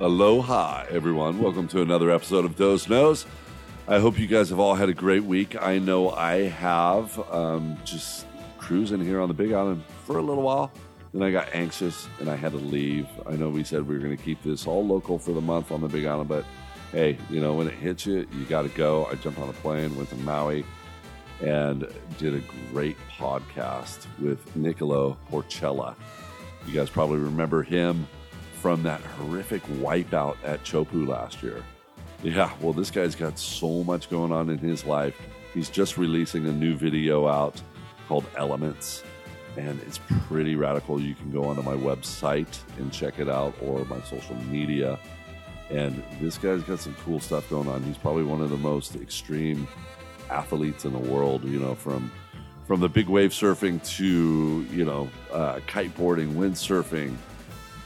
Aloha, everyone. Welcome to another episode of Doe's Knows. I hope you guys have all had a great week. I know I have. Um, just cruising here on the Big Island for a little while. Then I got anxious and I had to leave. I know we said we were going to keep this all local for the month on the Big Island, but hey, you know, when it hits you, you got to go. I jumped on a plane, went to Maui, and did a great podcast with Niccolo Porcella. You guys probably remember him from that horrific wipeout at Chopu last year. Yeah, well, this guy's got so much going on in his life. He's just releasing a new video out called Elements, and it's pretty radical. You can go onto my website and check it out or my social media. And this guy's got some cool stuff going on. He's probably one of the most extreme athletes in the world, you know, from from the big wave surfing to, you know, uh, kiteboarding, windsurfing,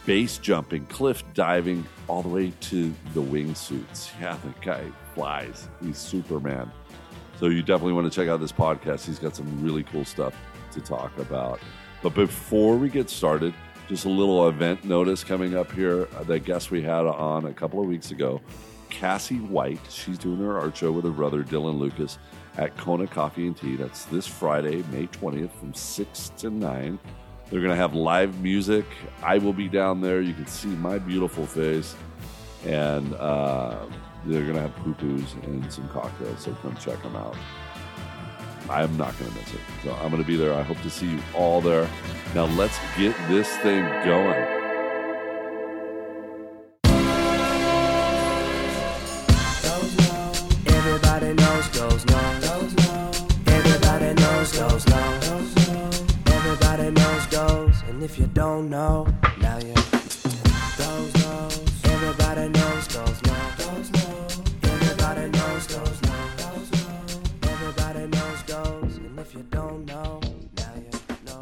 base jumping, cliff diving, all the way to the wingsuits. Yeah, the guy flies. He's Superman. So you definitely want to check out this podcast. He's got some really cool stuff to talk about. But before we get started, just a little event notice coming up here. The guest we had on a couple of weeks ago, Cassie White. She's doing her art show with her brother Dylan Lucas at Kona Coffee and Tea. That's this Friday, May 20th from 6 to 9. They're going to have live music. I will be down there. You can see my beautiful face. And uh, they're going to have pupus and some cocktails. So come check them out. I'm not going to miss it. So I'm going to be there. I hope to see you all there. Now let's get this thing going. Everybody knows goes. If you don't know, now you goes knows. Everybody knows goes no. Everybody knows goes no. Everybody knows goes, and if you don't know, now you know.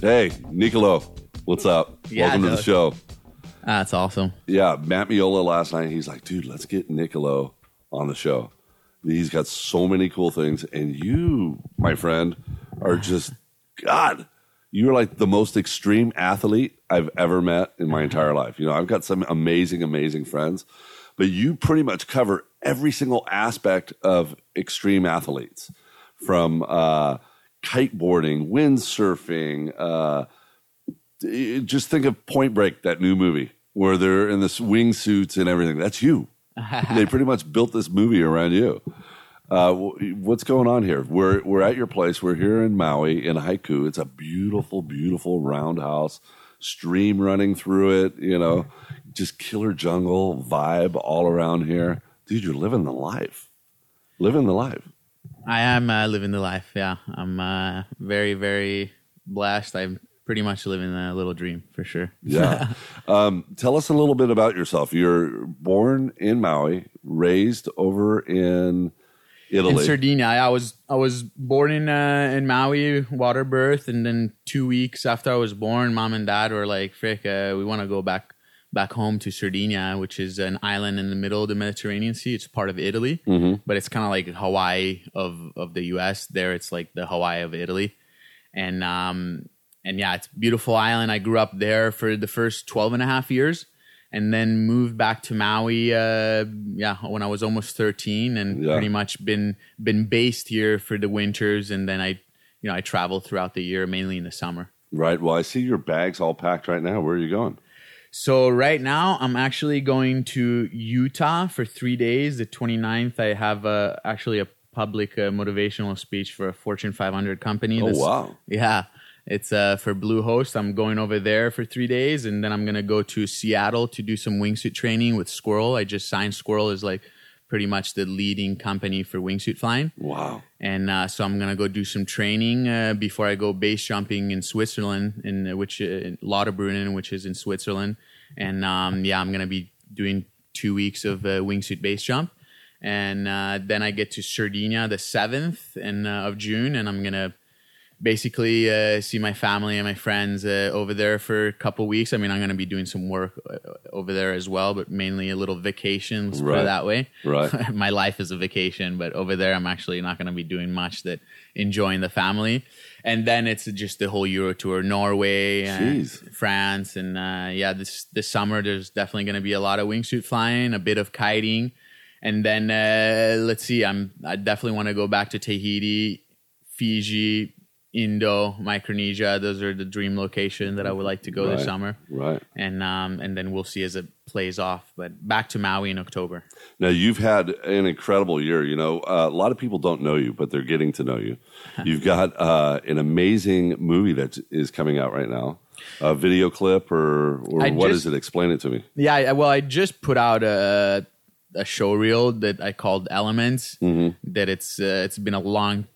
Hey, Niccolo, what's up? Yeah, Welcome to the show. That's awesome. Yeah, Matt Meola last night, he's like, dude, let's get Niccolo on the show. He's got so many cool things. And you, my friend, are just, God, you're like the most extreme athlete I've ever met in my entire life. You know, I've got some amazing, amazing friends, but you pretty much cover every single aspect of extreme athletes from uh, kiteboarding, windsurfing, uh, just think of Point Break, that new movie where they're in this wingsuits and everything. That's you. they pretty much built this movie around you. Uh, what's going on here? We're we're at your place. We're here in Maui in Haiku. It's a beautiful, beautiful roundhouse, stream running through it. You know, just killer jungle vibe all around here, dude. You're living the life, living the life. I am uh, living the life. Yeah, I'm uh, very, very blessed. I'm pretty much living a little dream for sure. Yeah. um, tell us a little bit about yourself. You're born in Maui, raised over in In Sardinia, I was I was born in uh, in Maui, water birth, and then two weeks after I was born, mom and dad were like, "Frick, uh, we want to go back back home to Sardinia, which is an island in the middle of the Mediterranean Sea. It's part of Italy, but it's kind of like Hawaii of of the U.S. There, it's like the Hawaii of Italy, and um and yeah, it's a beautiful island. I grew up there for the first 12 and a half years. And then moved back to Maui, uh, yeah, when I was almost thirteen, and Yeah. pretty much been been based here for the winters, and then I, you know, I travel throughout the year, mainly in the summer. right. Well, I see your bags all packed right now. Where are you going? So right now, I'm actually going to Utah for three days. The 29th, I have uh, actually a public uh, motivational speech for a Fortune 500 company. Oh, This- wow. Yeah, it's uh, for Bluehost. I'm going over there for three days, and then I'm gonna go to Seattle to do some wingsuit training with Squirrel. I just signed Squirrel as like pretty much the leading company for wingsuit flying. Wow. and uh, so I'm gonna go do some training uh, before I go base jumping in Switzerland, in uh, which uh, in Lauterbrunnen, which is in Switzerland, and um, yeah, I'm gonna be doing two weeks of uh, wingsuit base jump, and uh, then I get to Sardinia the seventh and uh, of June, and I'm gonna basically uh, see my family and my friends uh, over there for a couple weeks. I mean, I'm going to be doing some work uh, over there as well, but mainly a little vacation. Let's put it that way. Right. my life is a vacation, but over there, I'm actually not going to be doing much. That enjoying the family, and then it's just the whole Euro tour, Norway, and France, and uh, yeah, this this summer there's definitely going to be a lot of wingsuit flying, a bit of kiting, and then uh, let's see, I'm I definitely want to go back to Tahiti, Fiji, Indo, Micronesia. Those are the dream location that I would like to go this summer, Right. and um, and then we'll see as it plays off. But back to Maui in October. Now you've had an incredible year. You know, uh, a lot of people don't know you, but they're getting to know you. You've got uh, an amazing movie that is coming out right now. A video clip, or or I what just- is it? Explain it to me. Yeah, well, I just put out a a show reel that I called Elements. That it's uh, it's been a long,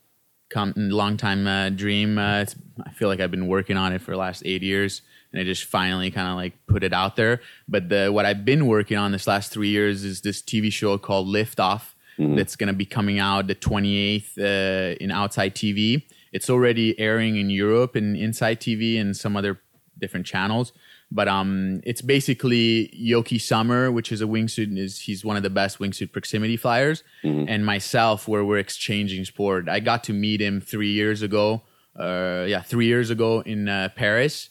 com- long time uh, dream. Uh, it's, I feel like I've been working on it for the last eight years, and I just finally kind of like put it out there. But the what I've been working on this last three years is this TV show called Lift Off. That's going to be coming out the 28th uh, in Outside TV. It's already airing in Europe and Inside TV and some other different channels. But um, it's basically Jokke Sommer, which is a wingsuit. Is he's one of the best wingsuit proximity flyers, and myself, where we're exchanging sport. I got to meet him three years ago. Uh, yeah, three years ago in uh, Paris.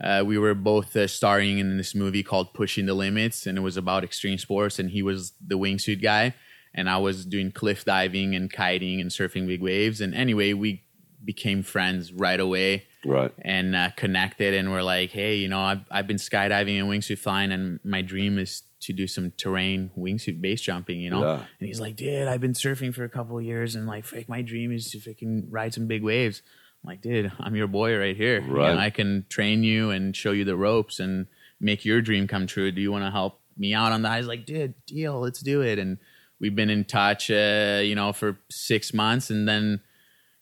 Uh, we were both uh, starring in this movie called Pushing the Limits, and it was about extreme sports. And he was the wingsuit guy, and I was doing cliff diving and kiting and surfing big waves. And anyway, we became friends right away Right. and uh, connected and we're like hey you know I've, I've been skydiving and wingsuit flying and my dream is to do some terrain wingsuit base jumping you know? Yeah. and he's like dude i've been surfing for a couple of years and like frick, my dream is to freaking ride some big waves. I'm like dude i'm your boy right here. Right. i can train you and show you the ropes and make your dream come true. Do you want to help me out on that? He's like dude deal. Let's do it. And we've been in touch uh, you know for six months and then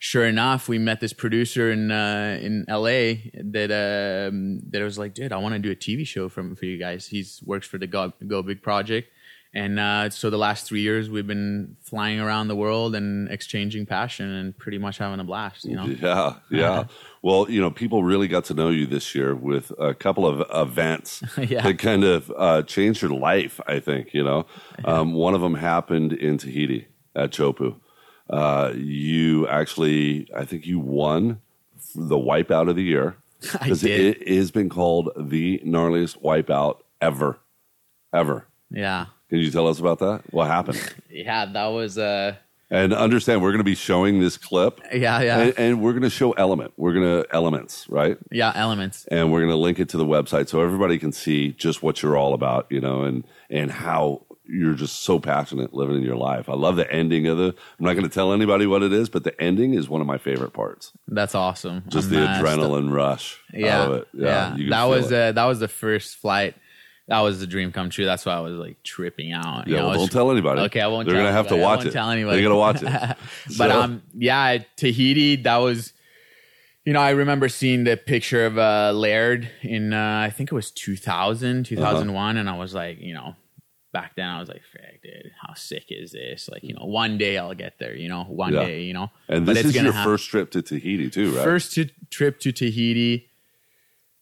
sure enough, we met this producer in uh, in LA that um, that was like, dude, I want to do a TV show from for you guys. He's works for the Go, Go Big project, and uh, so the last three years we've been flying around the world and exchanging passion and pretty much having a blast. You know, Yeah, yeah. Well, you know, people really got to know you this year with a couple of events Yeah. that kind of uh, changed your life. I think you know, um, one of them happened in Tahiti at Chopu. Uh, you actually, I think you won the wipeout of the year I because did. it has been called the gnarliest wipeout ever, ever. yeah, Can you tell us about that? What happened? yeah, that was uh, and understand, we're going to be showing this clip. yeah, yeah, And, and we're going to show element. We're going to elements, right? yeah, elements. And we're going to link it to the website so everybody can see just what you're all about, you know, and and how you're just so passionate living in your life. I love the ending of the. I'm not going to tell anybody what it is, but the ending is one of my favorite parts. That's awesome. Just I'm, the adrenaline rush yeah, out of it. yeah. you That was uh, that was the first flight. That was the dream come true. That's why I was like tripping out. you know, well, don't tell anybody. Okay, I won't. They're gonna have to anybody. Watch it. Tell anybody. They're gonna watch it. but So- um, yeah, Tahiti. That was. You know, I remember seeing the picture of uh, Laird in uh, I think it was 2000, 2001, and I was like, you know, back then I was like, frick, dude, how sick is this? Like, you mm. know, one day I'll get there. You know, one Yeah. day. You know, and this is your hap- first trip to Tahiti too, right? First to, trip to Tahiti.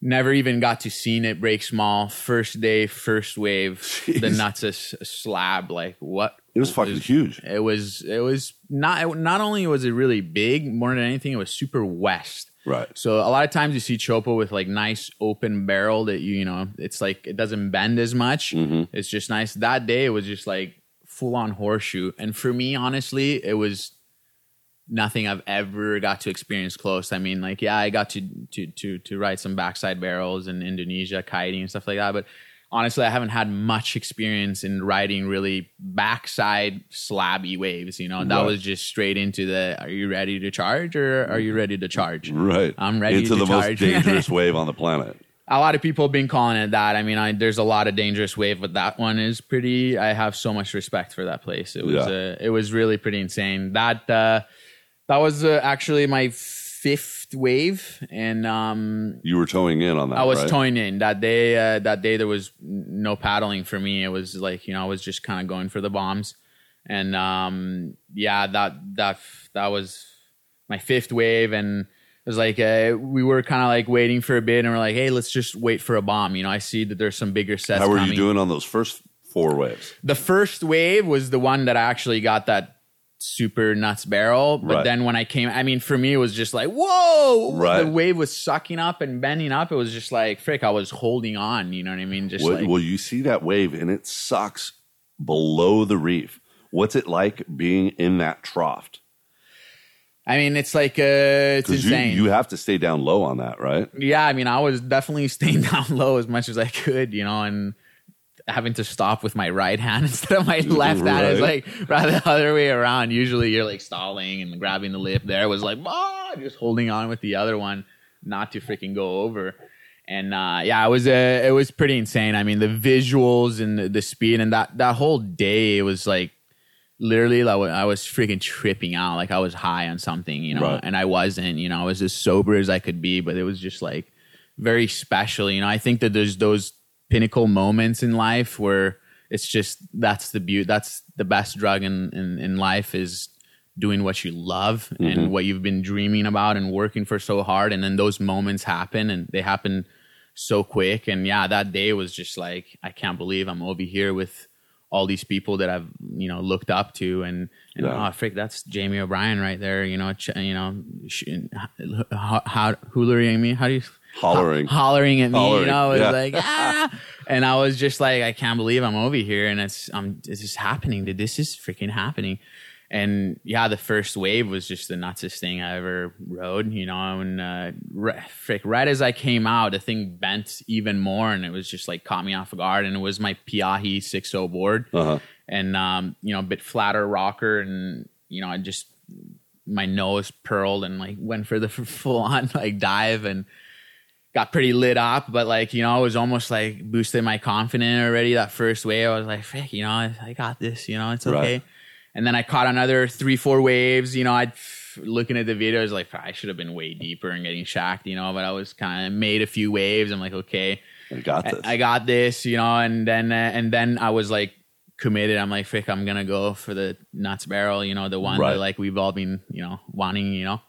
Never even got to see it break small. First day, first wave. The Jeez. nuts a, s- a slab. Like what? it was fucking huge. It was. It was not. Not only was it really big, more than anything, it was super west. Right. So a lot of times you see chopo with like nice open barrel that you you know it's like it doesn't bend as much. Mm-hmm. It's just nice. That day it was just like full on horseshoe, and for me honestly, it was nothing I've ever got to experience close. I mean, like yeah, I got to to to to ride some backside barrels in Indonesia, kiting and stuff like that, but. Honestly, I haven't had much experience in riding really backside slabby waves. You know, that Right. was just straight into the. Are you ready to charge, or are you ready to charge? Right. I'm ready into to the charge. most dangerous wave on the planet. a lot of people have been calling it that. I mean, I, there's a lot of dangerous wave, but that one is pretty. I have so much respect for that place. It was Yeah. uh, it was really pretty insane. That uh, that was uh, actually my fifth wave, and um, You were towing in on that. I was right? towing in that day. Uh, that day there was no paddling for me. It was like you know I was just kind of going for the bombs, and um, yeah, that that that was my fifth wave, and it was like uh, we were kind of like waiting for a bit, and we're like, hey, let's just wait for a bomb. You know, I see that there's some bigger sets. How were you doing on those first four waves? The first wave was the one that I actually got that super nuts barrel. But Right. then when I came, I mean, for me, it was just like, whoa, Right. the wave was sucking up and bending up. It was just like, frick, I was holding on. You know what I mean? Just Well, like, well, you see that wave and it sucks below the reef. What's it like being in that trough? I mean, it's like, uh, it's Because you, insane. you have to stay down low on that, right? yeah, I mean, I was definitely staying down low as much as I could, you know, and having to stop with my right hand instead of my left hand is Right. like rather the other way around. Usually you're like stalling and grabbing the lip. There was like, ah, just holding on with the other one, not to freaking go over. And uh, yeah, it was uh, it was pretty insane. I mean, the visuals and the, the speed and that that whole day, it was like literally like I was freaking tripping out, like I was high on something, you know, Right. and I wasn't. You know, I was as sober as I could be, but it was just like very special. You know, I think that there's those pinnacle moments in life where it's just that's the beauty, that's the best drug in in, in life is doing what you love and mm-hmm. what you've been dreaming about and working for so hard, and then those moments happen and they happen so quick. And yeah, that day was just like I can't believe I'm over here with all these people that I've you know looked up to and and Yeah. oh frick that's Jamie O'Brien right there you know ch- you know sh- how, how hoolering me how do you Hollering. ho- hollering at me Hollering, you know it was yeah. like ah and I was just like I can't believe I'm over here and it's um it's just happening dude this is freaking happening and yeah, the first wave was just the nutsest thing I ever rode, you know. And uh, right, frick, right as I came out, the thing bent even more, and it was just like caught me off guard. And it was my Peahi 6.0 board, Uh-huh. and um, you know, a bit flatter rocker, and you know, I just my nose pearled and like went for the full on like dive and got pretty lit up, but like, you know, I was almost like boosted my confidence already. That first wave, I was like, frick, you know, I, I got this, you know, it's okay. Right. And then I caught another three, four waves, you know, I'd looking at the videos, like, I should have been way deeper and getting shocked, you know, but I was kind of made a few waves. I'm like, okay, I got this. I got this, you know, and then, uh, and then I was like, committed. I'm like, frick, I'm gonna go for the nuts barrel, you know, the one Right. that like we've all been, you know, wanting, you know.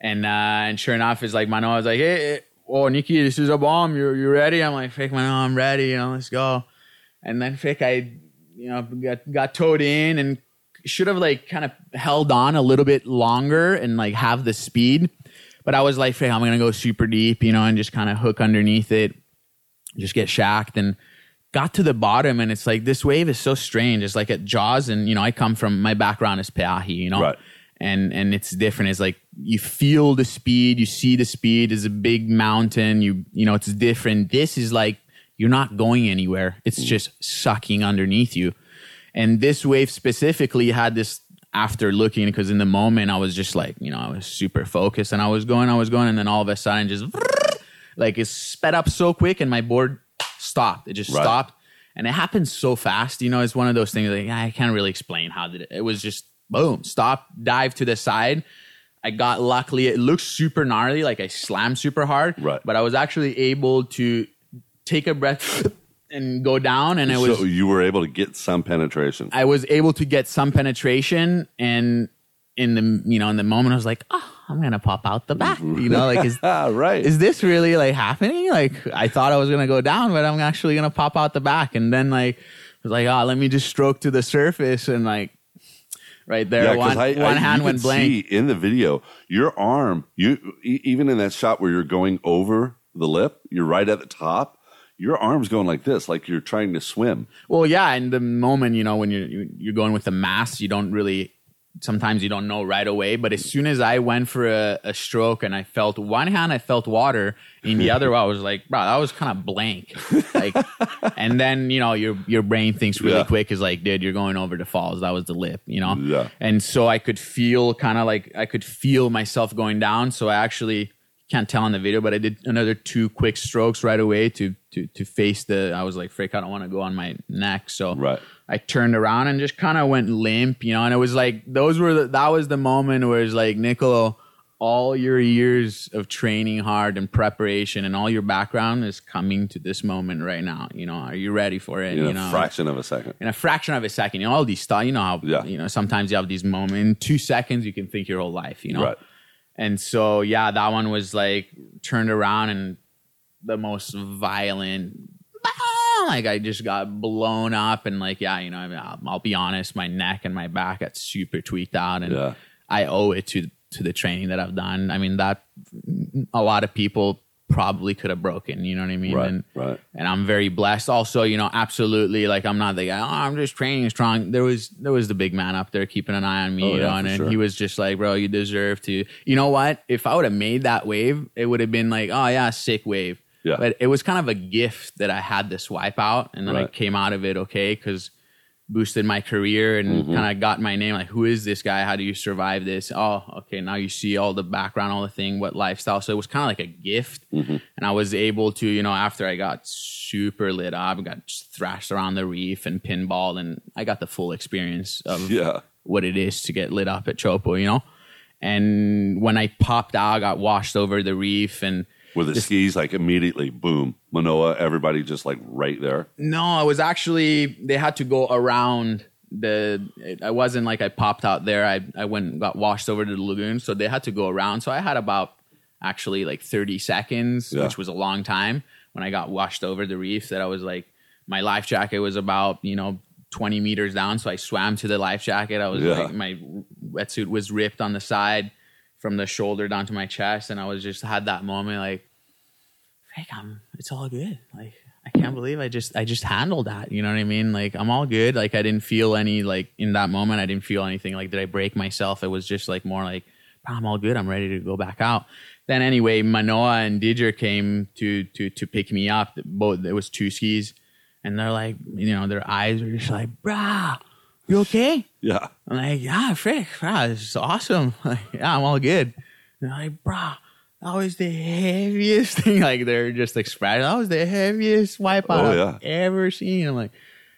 And uh and sure enough, it's like Mano was like, hey, oh Nikki, this is a bomb. You're you ready? I'm like, frick, Mano, I'm ready, you know, let's go. And then frick, I you know, got got towed in and should have like kind of held on a little bit longer and like have the speed. But I was like, frick, I'm gonna go super deep, you know, and just kind of hook underneath it, just get shacked and got to the bottom and it's like this wave is so strange. It's like at Jaws and you know, I come from my background is Peahi, you know. Right. And and it's different. It's like you feel the speed, you see the speed is a big mountain, you you know, it's different. This is like you're not going anywhere. It's mm. just sucking underneath you. And this wave specifically had this after looking because in the moment I was just like, you know, I was super focused and I was going, I was going, and then all of a sudden just like it sped up so quick and my board stopped. It just Right. stopped. And it happened so fast. You know, it's one of those things like I can't really explain how did it. It was just boom, stop, dive to the side. I got luckily it looks super gnarly, like I slammed super hard. Right. But I was actually able to take a breath and go down and it was so you were able to get some penetration. I was able to get some penetration and in the you know in the moment I was like, oh, I'm gonna pop out the back. You know, like is right. is this really like happening? Like I thought I was gonna go down, but I'm actually gonna pop out the back. And then like I was like, oh, let me just stroke to the surface and like right there, yeah, one, I, one I, hand went blank. See in the video, your arm, you even in that shot where you're going over the lip, you're right at the top. Your arm's going like this, like you're trying to swim. Well, yeah, in the moment, you know, when you're you- you're going with the mass, you don't really. Sometimes you don't know right away, but as soon as I went for a, a stroke and I felt one hand, I felt water. In the other, I was like, bro, that was kind of blank. Like, and then you know your your brain thinks really Yeah. quick is like, dude, you're going over the falls. That was the lip, you know. Yeah. And so I could feel kind of like I could feel myself going down. So I actually can't tell on the video, but I did another two quick strokes right away to to to face the. I was like, frick, I don't want to go on my neck. So Right. I turned around and just kind of went limp, you know. And it was like those were the, that was the moment where it's like Niccolo, all your years of training hard and preparation and all your background is coming to this moment right now. You know, are you ready for it? In you a know, fraction of a second. in a fraction of a second. You know, all these stuff. You know how Yeah. you know sometimes you have these moments. In two seconds, you can think your whole life. You know, Right. And so yeah, that one was like turned around and the most violent. "Ah!" like I just got blown up and like yeah, you know, I mean, I'll, I'll be honest, my neck and my back got super tweaked out, and Yeah. I owe it to to the training that I've done. I mean that a lot of people probably could have broken. You know what I mean? Right, and, right. And I'm very blessed. Also, you know, absolutely. Like I'm not the guy. Oh, I'm just training strong. There was there was the big man up there keeping an eye on me. Oh, you yeah, know, and, sure. he was just like, bro, you deserve to. You know what? If I would have made that wave, it would have been like, oh yeah, sick wave. Yeah. But it was kind of a gift that I had this wipe out, and then I came out of it okay because boosted my career and Mm-hmm. kind of got my name like who is this guy how do you survive this oh okay now you see all the background all the thing what lifestyle so it was kind of like a gift Mm-hmm. and i was able to you know after i got super lit up got thrashed around the reef and pinball and i got the full experience of Yeah. what it is to get lit up at chopo you know and when i popped out I got washed over the reef and Were the skis like immediately boom, Manoa, everybody just like right there? No, I was actually they had to go around the it, I wasn't like I popped out there. I I went and got washed over to the lagoon, so they had to go around. So I had about actually like 30 seconds, Yeah. which was a long time when I got washed over the reef that I was like my life jacket was about, you know, 20 meters down, so I swam to the life jacket. I was Yeah. like my wetsuit was ripped on the side from the shoulder down to my chest and I was just had that moment like Frank, I'm it's all good. Like I can't believe I just I just handled that. You know what I mean? Like I'm all good. Like I didn't feel any like in that moment I didn't feel anything like did I break myself? It was just like more like I'm all good. I'm ready to go back out. Then anyway, Manoa and Didger came to to to pick me up. Both it was two skis, and they're like, you know, their eyes were just like, "Brah, you okay?" Yeah. I'm like, yeah, frick, brah, this is awesome. Like, yeah, I'm all good. And they're like, brah, that was the heaviest thing. Like, they're just like expressing, that was the heaviest wipeout Oh, I've ever seen. I'm like,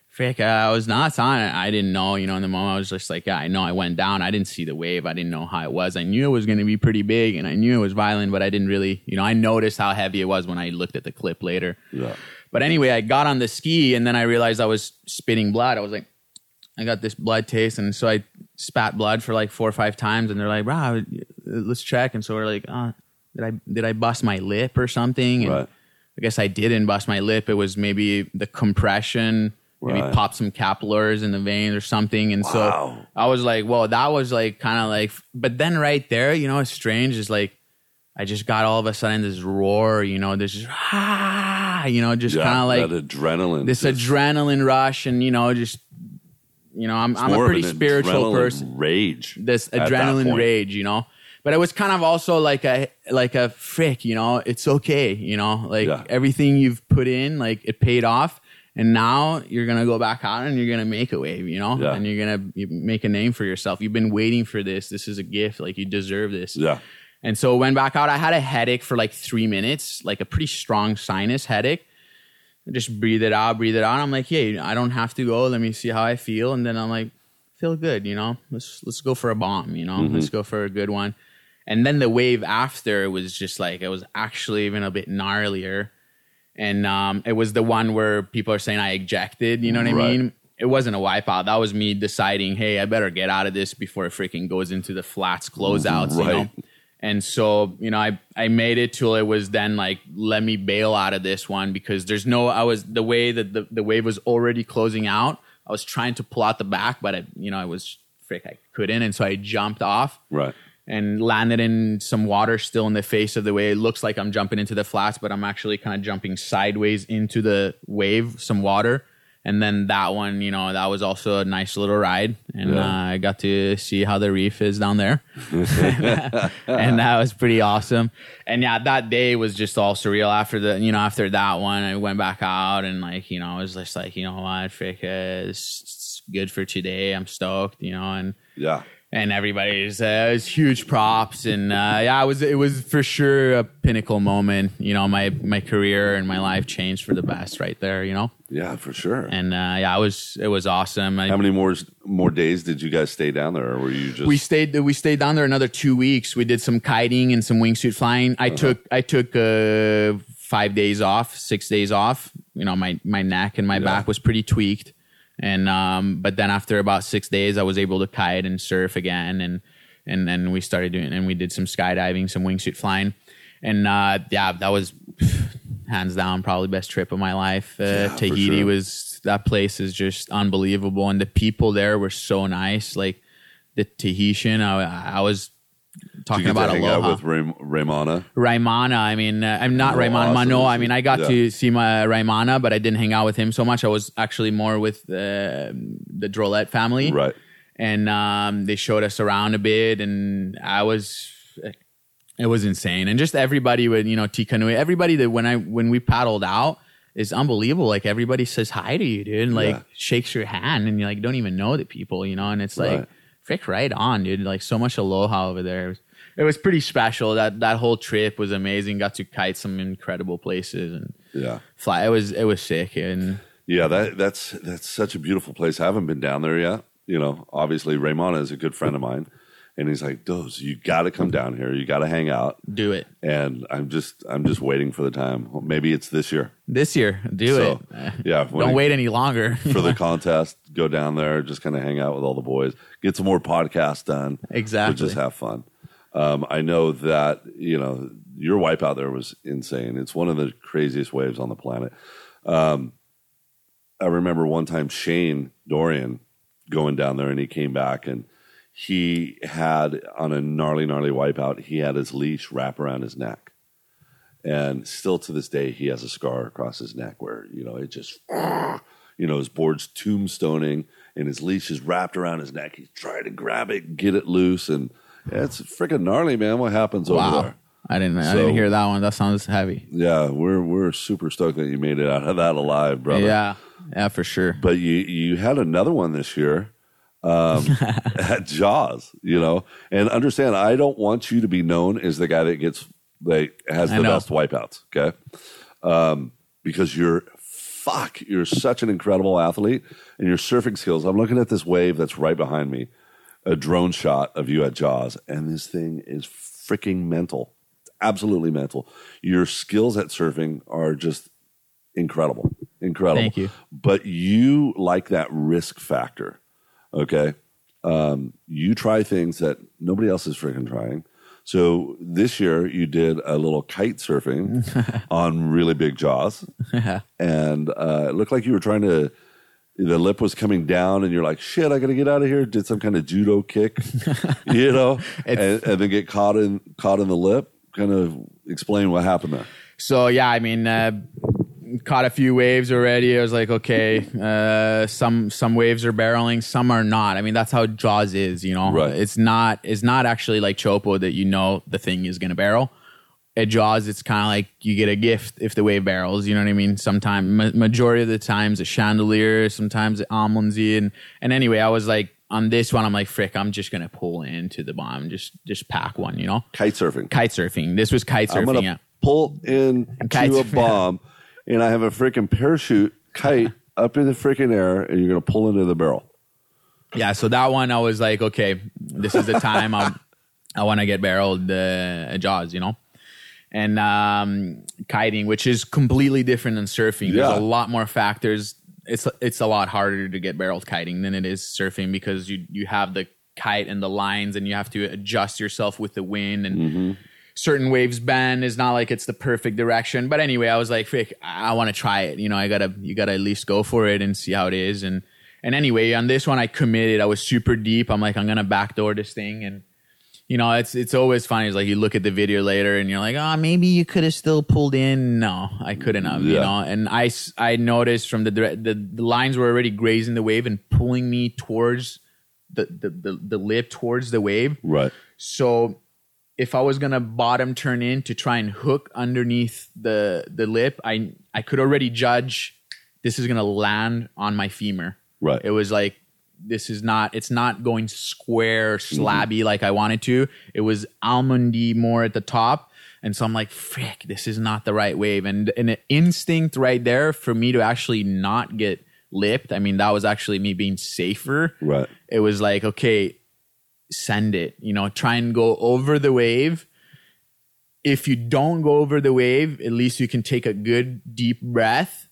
frick, uh, I was not on it. I didn't know, you know, in the moment, I was just like, yeah, I know I went down. I didn't see the wave. I didn't know how it was. I knew it was going to be pretty big and I knew it was violent, but I didn't really, you know, I noticed how heavy it was when I looked at the clip later. Yeah. But anyway, I got on the ski and then I realized I was spitting blood. I was like, I got this blood taste. And so I spat blood for like four or five times. And they're like, wow, let's check. And so we're like, uh, did I, did I bust my lip or something? And Right. I guess I didn't bust my lip. It was maybe the compression, maybe Right. pop some capillaries in the veins or something. And Wow. so I was like, well, that was like kind of like, but then right there, you know, it's strange is like, I just got all of a sudden this roar, you know, this ah, you know, just Yeah. kind of like that adrenaline. this just- adrenaline rush and you know just you know i'm, I'm a pretty spiritual adrenaline person Rage. this adrenaline rage you know but it was kind of also like a like a frick you know it's okay you know like Yeah. everything you've put in like it paid off and now you're gonna go back out and you're gonna make a wave you know Yeah. and you're gonna make a name for yourself you've been waiting for this this is a gift like you deserve this Yeah. and so went back out. I had a headache for like three minutes, like a pretty strong sinus headache. Just breathe it out, breathe it out. I'm like, hey, I don't have to go. Let me see how I feel. And then I'm like, feel good, you know. Let's let's go for a bomb, you know. Let's go for a good one. And then the wave after was just like it was actually even a bit gnarlier. And um, it was the one where people are saying I ejected. You know what I mean? It wasn't a wipeout. That was me deciding, hey, I better get out of this before it freaking goes into the flats closeouts. You know? And so, you know, I, I made it till it was then like, let me bail out of this one because there's no, I was the way that the, the wave was already closing out. I was trying to pull out the back, but I, you know, I was frick, I couldn't. And so I jumped off Right. and landed in some water still in the face of the wave. It looks like I'm jumping into the flats, but I'm actually kind of jumping sideways into the wave, some water. And then that one, you know, that was also a nice little ride. And Yeah. uh, I got to see how the reef is down there. and that was pretty awesome. And yeah, that day was just all surreal. After the, you know, after that one, I went back out and like, you know, I was just like, you know what, frick, uh, it's, it's good for today. I'm stoked, you know, and Yeah. And everybody's uh, it was huge props. And uh, yeah it was it was for sure a pinnacle moment. You know my my career and my life changed for the best right there you know? Yeah, for sure. and uh, yeah it was it was awesome. I, How many more more days did you guys stay down there, or were you just we stayed we stayed down there another two weeks. We did some kiting and some wingsuit flying. I took i took uh five days off six days off. You know my my neck and my Yeah. back was pretty tweaked and um but then after about six days i was able to kite and surf again and and then we started doing and we did some skydiving some wingsuit flying and uh yeah that was hands down, probably best trip of my life. Uh, Yeah, Tahiti sure. was that place is just unbelievable, and the people there were so nice. Like the Tahitian, I, I was talking you get to about aloha. with Ray- Raymana? Raimana. I mean, uh, I'm not Raimana awesome. Mano. I mean, I got Yeah. to see my Raimana, but I didn't hang out with him so much. I was actually more with uh, the Drollet family, Right. and um, they showed us around a bit, and I was. It was insane, and just everybody with you know Tikanui, everybody that when I when we paddled out is unbelievable. Like everybody says hi to you, dude, and like Yeah. shakes your hand, and you like don't even know the people, you know. And it's like Right. frick right on, dude. Like so much aloha over there. It was, it was pretty special. That that whole trip was amazing. Got to kite some incredible places and Yeah. fly. It was it was sick and Yeah, that that's that's such a beautiful place. I haven't been down there yet. You know, obviously Raimana is a good friend of mine, and he's like, "Doze, you got to come down here. You got to hang out." do it And I'm just I'm just waiting for the time. Maybe it's this year. this year. Do So, it. Yeah, Don't wait any longer. for the contest. Go down there, just kind of hang out with all the boys, get some more podcasts done. Exactly. just have fun. Um, I know that you know your wipe out there was insane. It's one of the craziest waves on the planet. Um, I remember one time Shane Dorian going down there, and he came back and he had on a gnarly, gnarly wipeout. He had his leash wrap around his neck, and still to this day, he has a scar across his neck where you know it just, you know, his board's tombstoning, and his leash is wrapped around his neck. He's trying to grab it, get it loose, and yeah, it's freaking gnarly, man. What happens over there? I didn't. I didn't hear that one. That sounds heavy. Yeah, we're we're super stoked that you made it out of that alive, brother. Yeah. Yeah, for sure. but you you had another one this year um, at Jaws, you know, and understand I don't want you to be known as the guy that gets that has the best wipeouts, okay? Um, because you're fuck, you're such an incredible athlete, and your surfing skills. I'm looking at this wave that's right behind me, a drone shot of you at Jaws, and this thing is freaking mental, absolutely mental. Your skills at surfing are just incredible, incredible. Thank you. But you like that risk factor, okay? Um, you try things that nobody else is freaking trying. So this year you did a little kite surfing on really big jaws, and uh, it looked like you were trying to. The lip was coming down, and you're like, "Shit, I got to get out of here." Did some kind of judo kick, you know, and, and then get caught in caught in the lip. Kind of explain what happened there. So yeah, I mean, uh, caught a few waves already. I was like, okay, uh, some some waves are barreling, some are not. I mean, that's how Jaws is, you know. Right. It's not it's not actually like Chopo that you know the thing is gonna barrel. At Jaws, it's kind of like you get a gift if the wave barrels. You know what I mean? Sometimes, ma- majority of the times, a chandelier. Sometimes, almondsy. And and anyway, I was like on this one, I'm like, frick, I'm just gonna pull into the bomb, just just pack one. You know, Kite surfing. kite surfing. This was kite I'm surfing. gonna yeah. pull in Kite to a bomb, and I have a freaking parachute kite up in the freaking air, and you're gonna pull into the barrel. yeah so that one i was like okay this is the time i i want to get barreled uh, jaws you know and um kiting which is completely different than surfing. Yeah. there's a lot more factors. It's it's a lot harder to get barreled kiting than it is surfing because you you have the kite and the lines and you have to adjust yourself with the wind and certain waves bend. Is not like it's the perfect direction. But anyway i was like frick i, I want to try it. You know i gotta you gotta at least go for it and see how it is. And and anyway on this one i committed. I was super deep. I'm like i'm gonna backdoor this thing. And you know it's it's always funny it's like you look at the video later and you're like oh maybe you could have still pulled in no i couldn't have you know and I I noticed from the, the the lines were already grazing the wave and pulling me towards the the, the, the lip towards the wave Right. so if I was gonna bottom turn in to try and hook underneath the the lip, I I could already judge this is gonna land on my femur. Right. It was like this is not it's not going square mm-hmm. slabby like I wanted to. It was almondy more at the top. And so I'm like, frick, this is not the right wave. And, and an instinct right there for me to actually not get lipped. I mean, that was actually me being safer Right. it was like okay send it you know try and go over the wave if you don't go over the wave at least you can take a good deep breath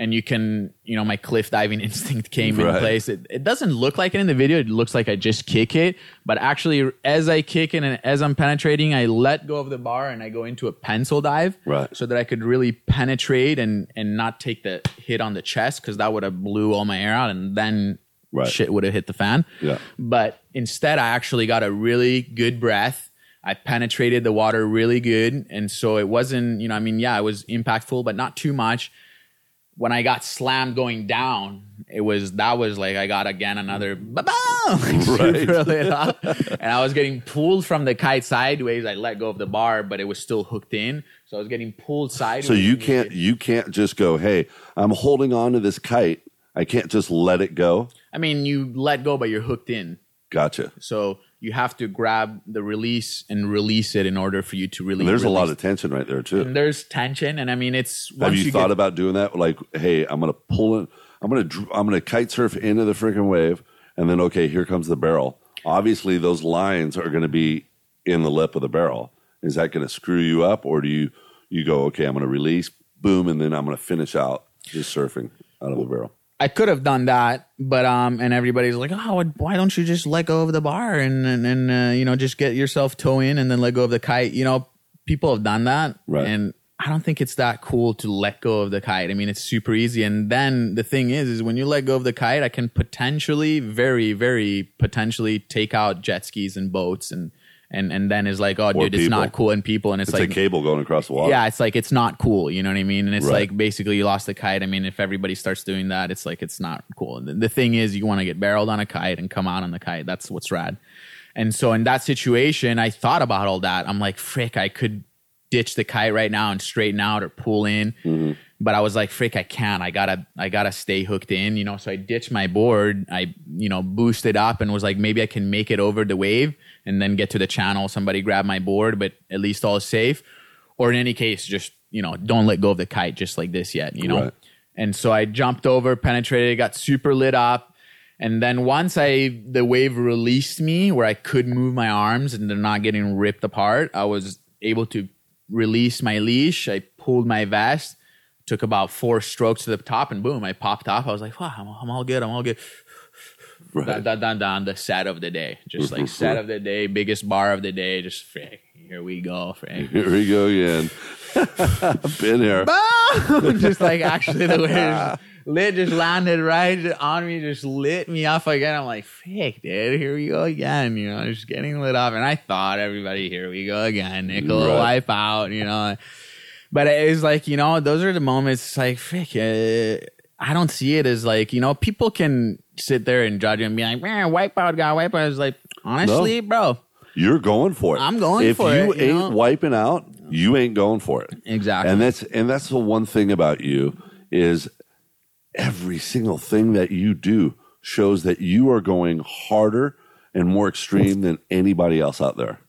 and you can, you know, my cliff diving instinct came Right. in place. It, it doesn't look like it in the video. It looks like I just kick it, but actually, as I kick it and as I'm penetrating, I let go of the bar and I go into a pencil dive, Right. so that I could really penetrate and and not take the hit on the chest because that would have blew all my air out, and then Right. shit would have hit the fan. Yeah. But instead, I actually got a really good breath. I penetrated the water really good. And so it wasn't, you know, I mean, yeah, it was impactful, but not too much. When I got slammed going down, it was, that was like, I got again another, Right. and I was getting pulled from the kite sideways. I let go of the bar, but it was still hooked in. So I was getting pulled sideways. So you can't you can't just go, hey, I'm holding on to this kite. I can't just let it go. I mean, you let go, but you're hooked in. Gotcha. So you have to grab the release and release it in order for you to really. There's a lot release of tension right there too. and there's tension, and I mean it's. Have once you, thought get- about doing that? Like, hey, I'm gonna pull it. I'm gonna I'm gonna kite surf into the freaking wave, and then okay, here comes the barrel. Obviously, those lines are going to be in the lip of the barrel. Is that going to screw you up, or do you you go okay? I'm going to release, boom, and then I'm going to finish out just surfing out of the barrel. I could have done that, but um, and everybody's like, oh, why don't you just let go of the bar and and, and uh, you know just get yourself toe in and then let go of the kite? You know, people have done that, Right. and I don't think it's that cool to let go of the kite. I mean, it's super easy, and then the thing is, is when you let go of the kite, I can potentially, very, very potentially take out jet skis and boats and. And, and then is like, oh, dude, it's not cool, and people, and it's, It's like, a cable going across the water. yeah, it's like it's not cool. You know what I mean? And it's Right. like basically you lost the kite. I mean, if everybody starts doing that, it's like it's not cool. And the, the thing is, you want to get barreled on a kite and come out on the kite. That's what's rad. And so in that situation, I thought about all that. I'm like, frick, I could ditch the kite right now and straighten out or pull in. Mm-hmm. But I was like, frick, I can't. I gotta, I gotta stay hooked in, you know. So I ditched my board. I, you know, boosted up and was like, maybe I can make it over the wave and then get to the channel. Somebody grab my board, but at least all is safe. Or in any case, just you know, don't let go of the kite just like this yet, you know. Right. And so I jumped over, penetrated, got super lit up. And then once I the wave released me where I could move my arms and they're not getting ripped apart, I was able to release my leash. I pulled my vest, took about four strokes to the top, and boom, I popped off. I was like, wow, I'm, I'm all good. I'm all good. Right. Dun, dun, dun, dun, the set of the day. Just like set of the day, biggest bar of the day. Just frick. Here we go, frick. Here we go again. Been here. just like actually the way lit just landed right on me, just lit me off again. I'm like, fake, dude. Here we go again. You know, just getting lit up. And I thought everybody, here we go again. Nickel Right. wipe out. You know, but it was like you know, those are the moments. It's like, frick. Uh, I don't see it as like you know, people can sit there and judge and be like, man, wipeout guy, wipeout. Is like, honestly, bro. You're going for it. I'm going if for it, you ain't know? wiping out, you ain't going for it. Exactly. And that's and that's the one thing about you is every single thing that you do shows that you are going harder and more extreme than anybody else out there.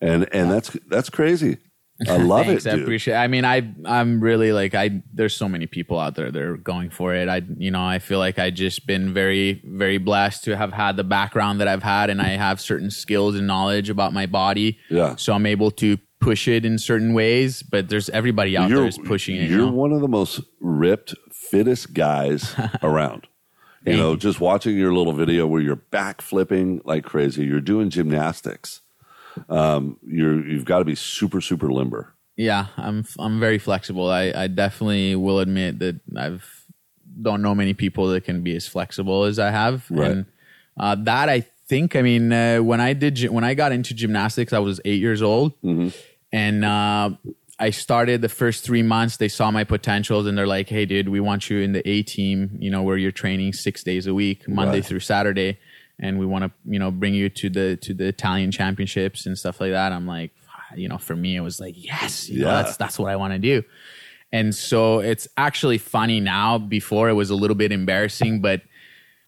And and that's that's crazy. I love Thanks, it, I dude. appreciate. I mean, I I'm really like I. There's so many people out there that are going for it. I you know I feel like I just been very very blessed to have had the background that I've had, and I have certain skills and knowledge about my body. Yeah. So I'm able to push it in certain ways. But there's everybody out there is pushing it. You're You know? one of the most ripped, fittest guys around. You know, just watching your little video where you're back flipping like crazy. You're doing gymnastics. Um, you're you've got to be super super limber. Yeah, I'm I'm very flexible. I, I definitely will admit that I've don't know many people that can be as flexible as I have, Right. and uh, that I think. I mean, uh, when I did when I got into gymnastics, I was eight years old, and uh, I started the first three months. They saw my potentials, and they're like, "Hey, dude, we want you in the A team. You know, where you're training six days a week, Monday Right. through Saturday." And we want to, you know, bring you to the to the Italian championships and stuff like that. I'm like, you know, for me, it was like, yes, you know, that's that's what I want to do. And so it's actually funny now. Before it was a little bit embarrassing, but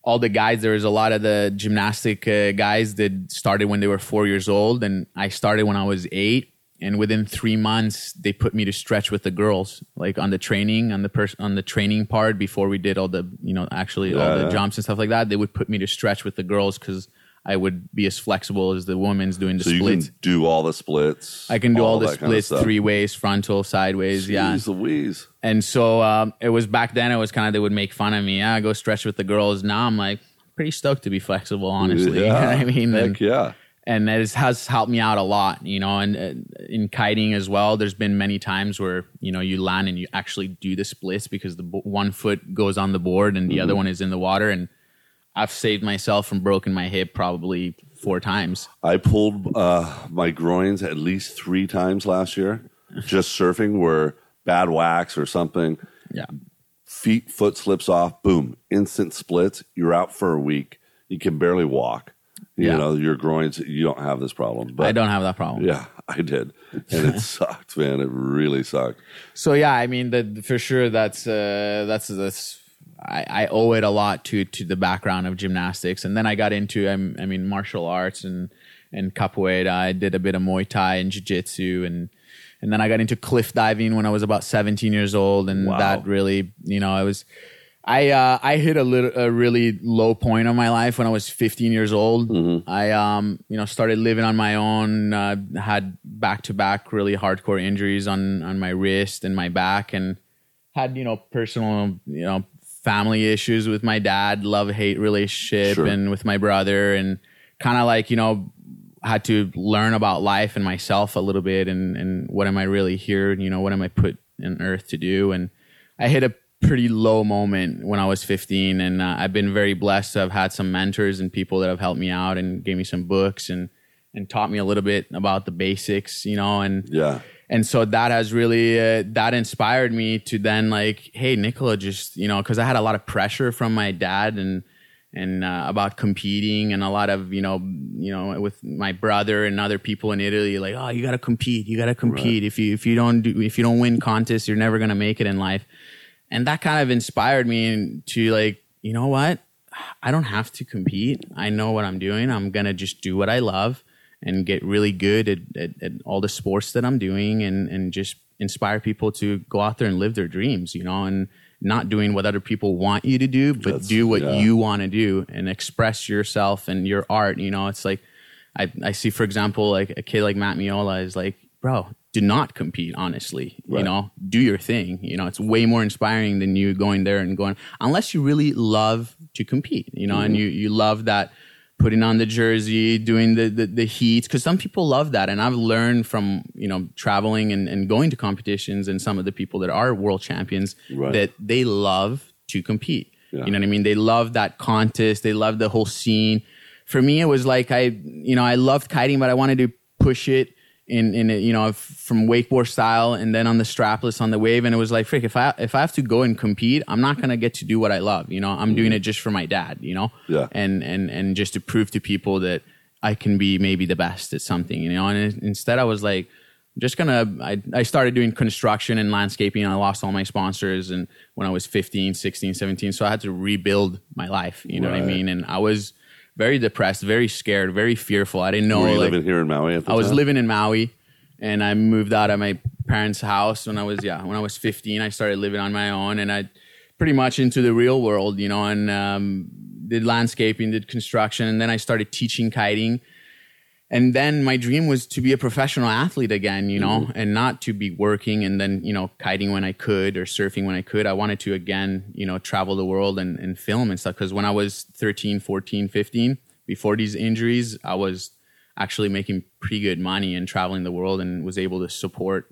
all the guys, there was a lot of the gymnastic uh, guys that started when they were four years old, and I started when I was eight. And within three months, they put me to stretch with the girls, like on the training, on the pers- on the training part before we did all the, you know, actually all the yeah. jumps and stuff like that. They would put me to stretch with the girls because I would be as flexible as the woman's doing the So you splits. can do all the splits. I can do all, the that kind of splits, three ways, frontal, sideways. Yeah. Jeez Louise. And so um, it was back then. It was kind of they would make fun of me. Yeah, I go stretch with the girls. Now I'm like pretty stoked to be flexible. Honestly, you know I mean. Heck And, yeah. And it has helped me out a lot. You know, and uh, in kiting as well. There's been many times where you know you land and you actually do the splits because the bo- one foot goes on the board and the Mm-hmm. other one is in the water. And I've saved myself from broken my hip probably four times. I pulled uh, my groins at least three times last year, just surfing where bad wax or something. Yeah. Feet, foot slips off, boom, instant splits. You're out for a week. You can barely walk. You Yeah. know, your groins, you don't have this problem. But I don't have that problem. Yeah, I did. And it sucked, man. It really sucked. So yeah, I mean, the, for sure, that's uh, that's that's I, I owe it a lot to to the background of gymnastics, and then I got into um, I mean martial arts and and capoeira. I did a bit of Muay Thai and Jiu Jitsu, and and then I got into cliff diving when I was about 17 years old, and Wow. that really, you know, I was. I uh, I hit a little a really low point of my life when I was 15 years old. I um you know started living on my own. Uh, had back to back really hardcore injuries on on my wrist and my back, and had you know personal you know family issues with my dad, love hate relationship, Sure. and with my brother, and kind of like you know had to learn about life and myself a little bit, and and what am I really here? You know, what am I put in earth to do? And I hit a pretty low moment when I was 15, and uh, I've been very blessed to have had some mentors and people that have helped me out and gave me some books and and taught me a little bit about the basics, you know, and Yeah. and so that has really uh, that inspired me to then like hey Niccolo just you know because i had a lot of pressure from my dad and and uh, about competing and a lot of you know you know with my brother and other people in italy like oh you got to compete you got to compete. If you if you don't do if you don't win contests you're never going to make it in life and that kind of inspired me to like you know what? I don't have to compete. I know what i'm doing. I'm going to just do what i love and get really good at, at, at all the sports that i'm doing and, and just inspire people to go out there and live their dreams you know and not doing what other people want you to do but That's- do what yeah. you want to do and express yourself and your art you know? It's like I, I see for example like a kid like Matt Meola is like bro do not compete honestly. You know do your thing. You know it's way more inspiring than you going there and going unless you really love to compete you know Mm-hmm. and you you love that putting on the jersey doing the the, the heat because some people love that. And i've learned from you know traveling and, and going to competitions and some of the people that are world champions Right. that they love to compete. Yeah. you know what i mean? They love that contest. They love the whole scene. For me it was like i you know i loved kiting but i wanted to push it in in you know from wakeboard style and then on the strapless on the wave. And it was like frick if i if i have to go and compete i'm not gonna get to do what i love you know? I'm doing mm-hmm. it just for my dad you know? Yeah. and and and just to prove to people that i can be maybe the best at something you know? And instead i was like I'm just gonna I, I started doing construction and landscaping. And i lost all my sponsors and when i was 15 16 17 so i had to rebuild my life you know what i mean? And i was very depressed very scared very fearful i didn't know Were you like, living here in Maui I was time? living in Maui and I moved out of my parents' house when I was yeah, when I was 15, I started living on my own and I pretty much into the real world, you know, and um, did landscaping, did construction, and then I started teaching kiting. And then my dream was to be a professional athlete again, you know, mm-hmm. and not to be working and then, you know, kiting when I could or surfing when I could. I wanted to, again, you know, travel the world and, and film and stuff. Cause when I was 13, 14, 15, before these injuries, I was actually making pretty good money and traveling the world and was able to support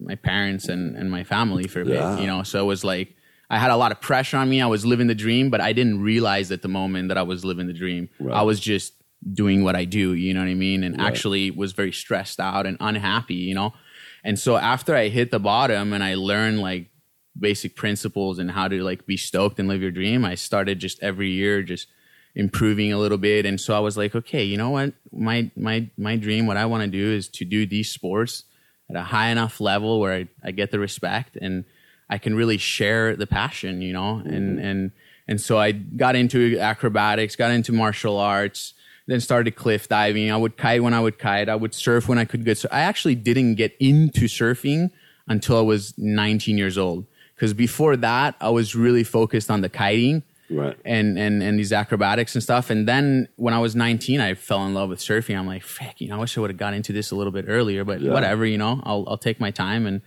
my parents and, and my family for a Yeah. bit, you know. So it was like, I had a lot of pressure on me. I was living the dream, but I didn't realize at the moment that I was living the dream. Right. I was just doing what I do, you know what I mean? And actually was very stressed out and unhappy, you know? And so after I hit the bottom and I learned like basic principles and how to like be stoked and live your dream, I started just every year just improving a little bit. And so I was like, okay, you know what? My my my dream, what I want to do is to do these sports at a high enough level where I, I get the respect and I can really share the passion, you know? And mm-hmm. and and so I got into acrobatics, got into martial arts, then started cliff diving. I would kite when I would kite. I would surf when I could get. So I actually didn't get into surfing until I was 19 years old. Because before that, I was really focused on the kiting. Right. and and and these acrobatics and stuff. And then when I was 19, I fell in love with surfing. I'm like, frick, you know, I wish I would have got into this a little bit earlier, but Yeah. whatever, you know, I'll I'll take my time and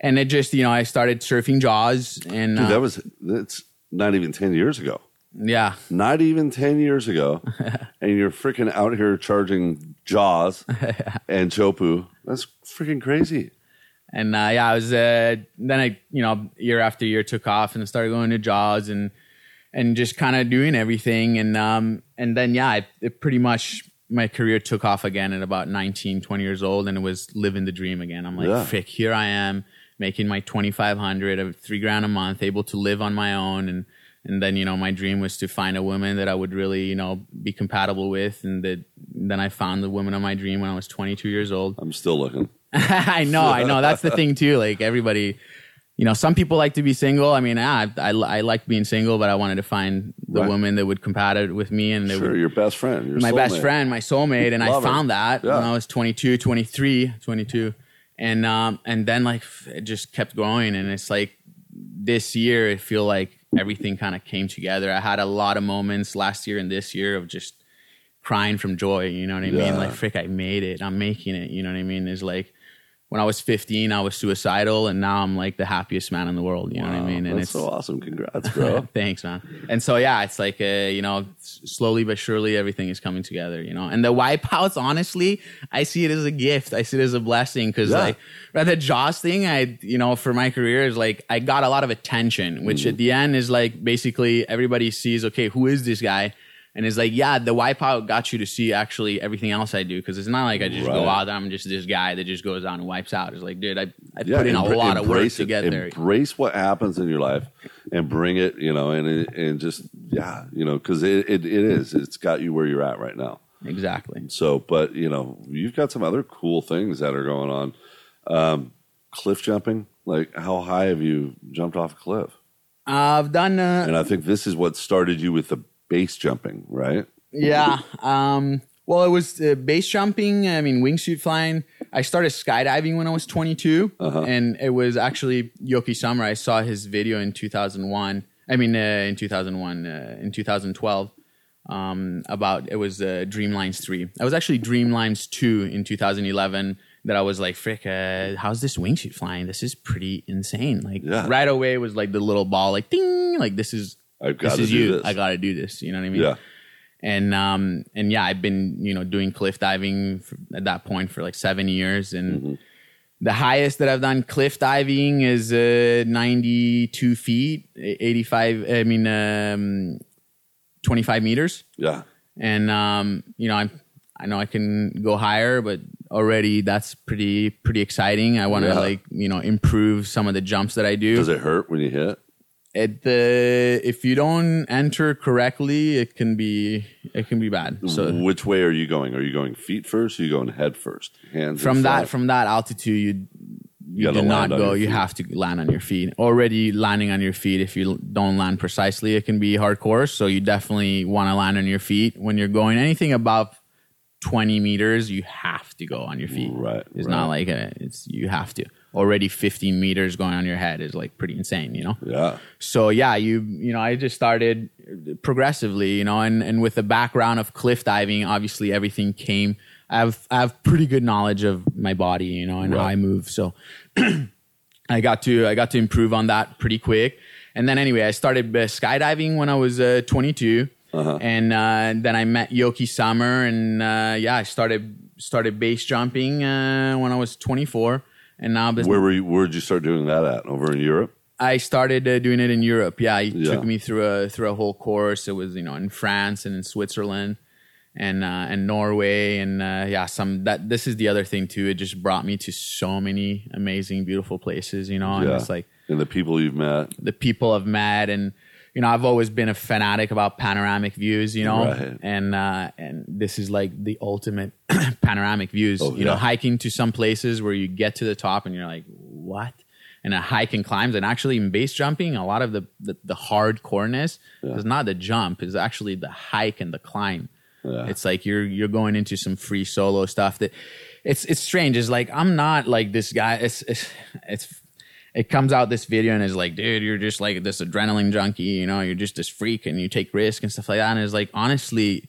and it just, you know, I started surfing Jaws and Dude, uh, that was that's not even ten years ago. Yeah, Not even ten years ago, and you're freaking out here charging Jaws and Chopu. That's freaking crazy. and uh, yeah, I was uh, then I you know year after year took off and started going to Jaws and and just kind of doing everything and um and then yeah, I, it pretty much my career took off again at about 19, 20 years old and it was living the dream again. I'm like, Yeah. frick, here I am making my 2500 of three grand a month, able to live on my own and and then you know my dream was to find a woman that I would really you know be compatible with and that then I found the woman of my dream when I was 22 years old. I'm still looking. I know, I know. That's the thing too. Like everybody, you know, some people like to be single. I mean, ah, I, I like being single, but I wanted to find the Right. woman that would compatible with me and Sure, would, your best friend. Your my best friend, my soulmate. And I found that Yeah. when I was 22, 23, 22. And, um, and then like it just kept going. And it's like this year, I feel like everything kind of came together. I had a lot of moments last year and this year of just crying from joy. You know what I Yeah. mean? Like, frick, I made it. I'm making it. You know what I mean? It's like when I was 15, I was suicidal, and now I'm like the happiest man in the world. You know what I mean? And that's it's so awesome. Congrats, bro. thanks, man. And so yeah, it's like uh, you know, slowly but surely everything is coming together. You know, and the wipeouts, honestly, I see it as a gift. I see it as a blessing because Yeah. like the Jaws thing, I you know, for my career is like I got a lot of attention, which Mm-hmm. at the end is like basically everybody sees, okay, who is this guy? And it's like, yeah, the wipeout got you to see actually everything else I do because it's not like I just go out there. I'm just this guy that just goes out and wipes out. It's like, dude, I, I yeah, put in a embra- lot of work to it. get there. Embrace what happens in your life and bring it, you know, and it- and just yeah, you know, because it, it it is. It's got you where you're at right now. Exactly. So, but you know, you've got some other cool things that are going on. Um, cliff jumping, like how high have you jumped off a cliff? I've done. Uh, And I think this is what started you with the base jumping, right? Yeah. Um, well, it was uh, base jumping. I mean, wingsuit flying. I started skydiving when I was 22, Uh-huh. and it was actually Jokke Sommer. I saw his video in 2001. I mean, uh, in 2001, uh, in 2012, um, about it was uh, Dreamlines 3. I was actually Dreamlines 2 in 2011. That I was like, frick, uh, how's this wingsuit flying? This is pretty insane. Like Yeah. right away was like the little ball, like ding, like this is I've this got to is do you. this. I got to do this. You know what I mean? yeah, and um and yeah i've been you know doing cliff diving for, at that point for like seven years and Mm-hmm. the highest that i've done cliff diving is uh 92 feet 85 i mean um 25 meters yeah. and um you know i'm i know i can go higher but already that's pretty pretty exciting i want to Yeah. like you know improve some of the jumps that i do Does it hurt when you hit? It the if you don't enter correctly it can be it can be bad. So Which way are you going? Are you going feet first? Or are you going head first? Hands from that from that altitude you you, gotta do not go. you have to land on your feet. Already landing on your feet if you don't land precisely it can be hardcore. So you definitely want to land on your feet. When you're going anything above 20 meters you have to go on your feet. Right, it's right. not like a, it's you have to already 15 meters going on your head is like pretty insane you know? Yeah, so yeah you you know i just started progressively you know and and with the background of cliff diving obviously everything came i have i have pretty good knowledge of my body you know and how i move. So i got to i got to improve on that pretty quick. And then anyway i started uh, skydiving when i was uh, 22 Uh-huh. and uh, then i met Jokke Sommer and uh, yeah i started started base jumping uh, when i was 24 and now I've where were you? Where did you start doing that at? Over in Europe? I started uh, doing it in Europe. Yeah, he Yeah. took me through a through a whole course. It was you know in France and in Switzerland and uh, and Norway and uh, yeah some that this is the other thing too. It just brought me to so many amazing, beautiful places. You know, and yeah, it's like and the people you've met. the people I've met and you know I've always been a fanatic about panoramic views. You know, Right. and uh, and this is like the ultimate panoramic views. Oh, you know, hiking to some places where you get to the top and you're like, what? And a hike and climbs, and actually in base jumping, a lot of the the, the hardcoreness is not the jump; is actually the hike and the climb. Yeah. It's like you're you're going into some free solo stuff that it's it's strange. It's like I'm not like this guy. It's it's it's it comes out this video and is like, dude, you're just like this adrenaline junkie, you know, you're just this freak and you take risk and stuff like that. And it's like, honestly,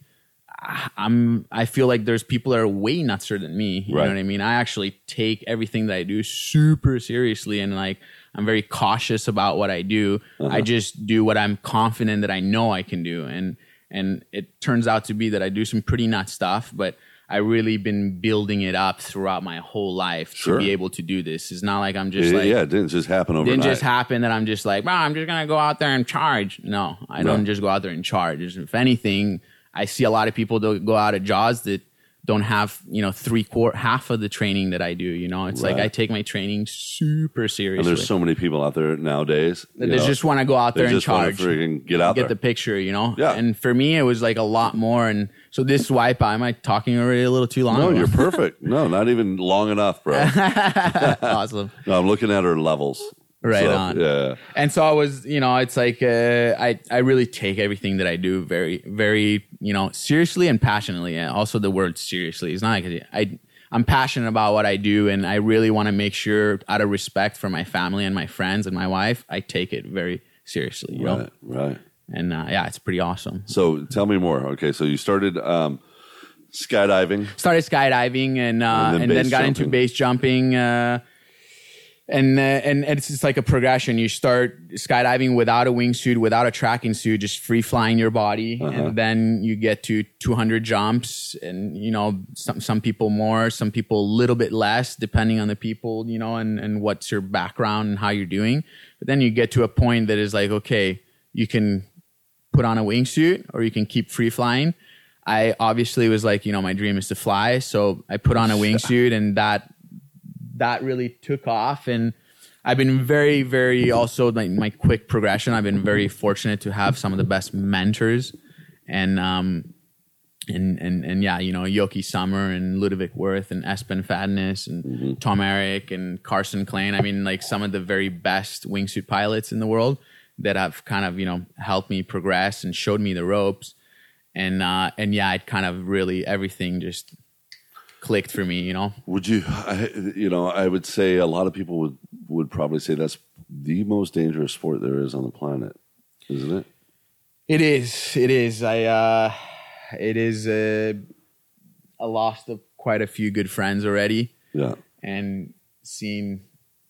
I'm, I feel like there's people that are way nutser than me. You Right. know what I mean? I actually take everything that I do super seriously and like, I'm very cautious about what I do. Uh-huh. I just do what I'm confident that I know I can do. And, and it turns out to be that I do some pretty nut stuff, but I really been building it up throughout my whole life Sure. to be able to do this. It's not like I'm just yeah, like, yeah, it didn't just happen overnight. didn't just happen that I'm just like, well, I'm just gonna go out there and charge. No, I don't just go out there and charge. If anything, I see a lot of people that go out at Jaws that don't have you know three quarter half of the training that I do. You know, it's like I take my training super seriously. and there's so many people out there nowadays. they know, just want to go out there and charge freaking get out get there. the picture, you know? Yeah. And for me, it was like a lot more. And so this wipe, am I talking already a little too long? no, you're perfect. No, not even long enough, bro. awesome. No, I'm looking at her levels. Right So, on. Yeah. And so I was, you know, it's like uh, I I really take everything that I do very very you know seriously and passionately. And also the word seriously. It's not like I I'm passionate about what I do, and I really want to make sure, out of respect for my family and my friends and my wife, I take it very seriously. You know, Right. Right. and uh, yeah, it's pretty awesome. So tell me more. Okay, so you started um, skydiving. started skydiving and uh, And then and, then, got into base jumping. Uh, and uh, and it's just like a progression. You start skydiving without a wingsuit, without a tracking suit, just free flying your body, Uh-huh. and then you get to 200 jumps, and you know some some people more, some people a little bit less, depending on the people, you know, and and what's your background and how you're doing. But then you get to a point that is like, okay, you can put on a wingsuit or you can keep free flying. I obviously was like, you know, my dream is to fly, so I put on a wingsuit, and that that really took off. And I've been very, very also like my quick progression. I've been very fortunate to have some of the best mentors, and um, and and and yeah, you know, Jokke Sommer and Ludovic Woerth and Espen Fadnes and Tom Erik and Carson Klein. I mean, like some of the very best wingsuit pilots in the world that have kind of you know helped me progress and showed me the ropes. And uh, and yeah, it kind of really everything just clicked for me, you know. Would you, I, you know, I would say a lot of people would would probably say that's the most dangerous sport there is on the planet, isn't it? It is. It is. I. uh It is. Uh, I lost a, quite a few good friends already, Yeah. and seen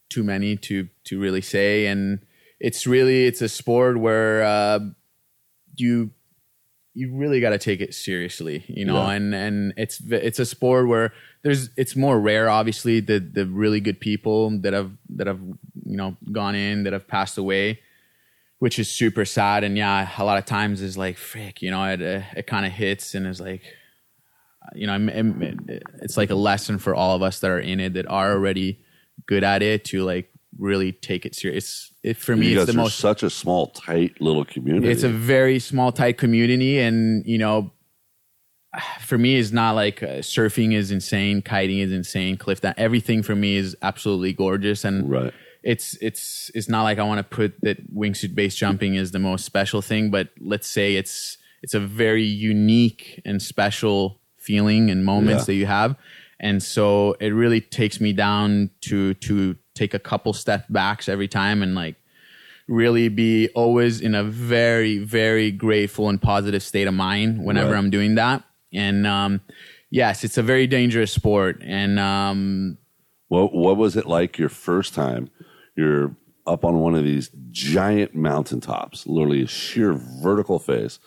too many to to really say. And it's really it's a sport where uh, you you really got to take it seriously, you know. Yeah. And and it's it's a sport where there's it's more rare, obviously, the the really good people that have that have you know gone in that have passed away which is super sad. And yeah, a lot of times is like, frick, you know, it, it kind of hits and is like, you know, it- it- it's like a lesson for all of us that are in it that are already good at it to like really take it serious. It, for me, you it's the most, such a small, tight little community. it's a very small, tight community. And, you know, for me, it's not like uh, surfing is insane, kiting is insane, cliff dive. Everything for me is absolutely gorgeous. And, right. it's it's it's not like I want to put that wingsuit base jumping is the most special thing, but let's say it's it's a very unique and special feeling and moments Yeah. that you have, and so it really takes me down to to take a couple step backs every time and like really be always in a very very grateful and positive state of mind whenever Right. I'm doing that, and um, yes, it's a very dangerous sport, and um, What What was it like your first time? You're up on one of these giant mountaintops, literally a sheer vertical face,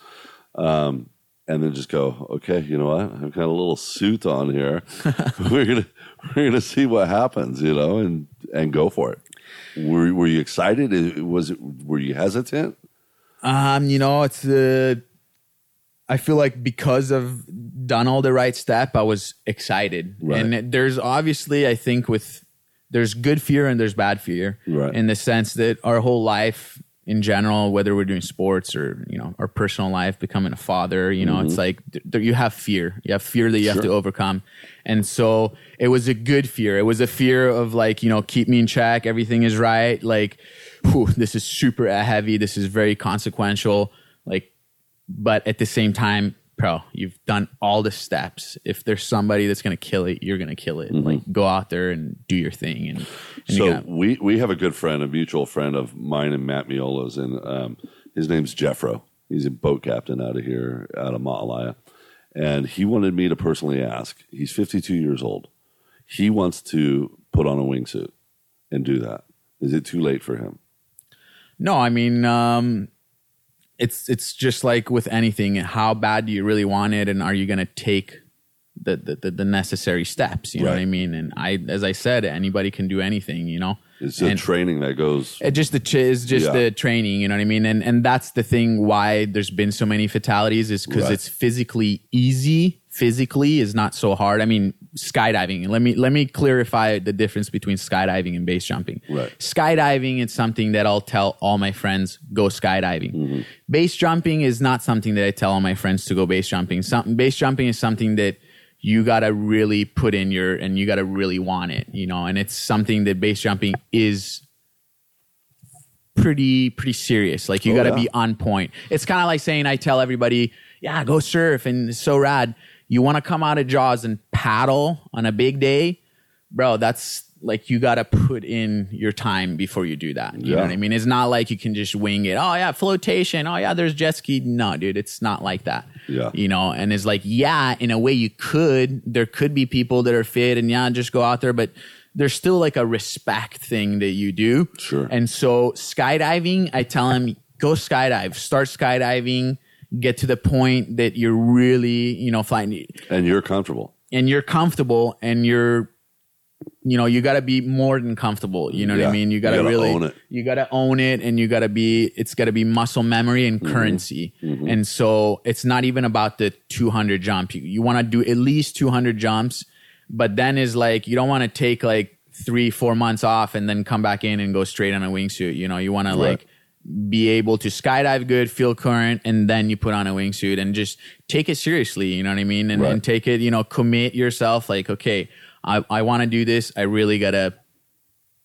um, and then just go, okay, you know what? I've got a little suit on here. we're gonna We're gonna see what happens, you know, and and go for it. Were Were you excited? Was it? Were you hesitant? Um, you know, it's uh, I feel like because I've done all the right step, I was excited. Right. And there's obviously, I think, with there's good fear and there's bad fear. Right. In the sense that our whole life in general, whether we're doing sports or you know our personal life, becoming a father, you know, it's like th- you have fear. You have fear that you have Mm-hmm. To overcome. And so it was a good fear. It was a fear of like, you know, keep me in check. Everything is right. Like, whew, this is super heavy. This is very consequential. Like, but at the same time, pro. You've done all the steps. If there's somebody that's going to kill it, you're going to kill Mm-hmm. it. Like go out there and do your thing. And, and So gonna- we we have a good friend, a mutual friend of mine and Matt Meola's, and um, his name's Jeffro. He's a boat captain out of here, out of Ma'alaea, and he wanted me to personally ask. He's 52 years old. He wants to put on a wingsuit and do that. Is it too late for him? No, I mean, um, it's it's just like with anything. How bad do you really want it, and are you going to take the, the the necessary steps? You know what I mean? And I, as I said, anybody can do anything. You know, It's the And- training that goes. It just the ch- is just Yeah. the training, you know what I mean, and and that's the thing why there's been so many fatalities is because Right. it's physically easy. Physically is not so hard. I mean, skydiving. Let me let me clarify the difference between skydiving and base jumping. Right. Skydiving is something that I'll tell all my friends go skydiving. Mm-hmm. Base jumping is not something that I tell all my friends to go base jumping. Something base jumping is something that you gotta really put in your and you gotta really want it, you know. And it's something that base jumping is pretty pretty serious. Like you Oh, got to yeah. be on point. It's kind of like saying I tell everybody, "Yeah, go surf and it's so rad." You want to come out of Jaws and paddle on a big day, bro? That's like you got to put in your time before you do that. You know what I mean? It's not like you can just wing it. Oh yeah, flotation. Oh yeah, there's jet ski. No, dude, it's not like that. Yeah. You know, and it's like, yeah, in a way you could. There could be people that are fit and yeah, just go out there, but there's still like a respect thing that you do. Sure. And so skydiving, I tell him, go skydive, start skydiving, get to the point that you're really, you know, flying and you're comfortable. and you're comfortable and you're you know you got to be more than comfortable. You know what i mean? You got to really own it. you got to own it and you got to be it's got to be muscle memory and Mm-hmm. currency. And so it's not even about the 200 jump. You, you want to do at least 200 jumps but then is like you don't want to take like three four months off and then come back in and go straight on a wingsuit. You know you want to like be able to skydive good, feel current, and then you put on a wingsuit and just take it seriously. You know what I mean? And, Right. and take it, you know, commit yourself like, okay, I, I want to do this. I really got to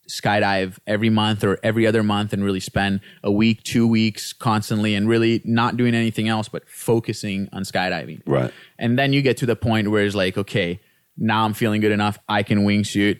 skydive every month or every other month and really spend a week, two weeks constantly and really not doing anything else but focusing on skydiving. Right. And then you get to the point where it's like, okay, now I'm feeling good enough. I can wingsuit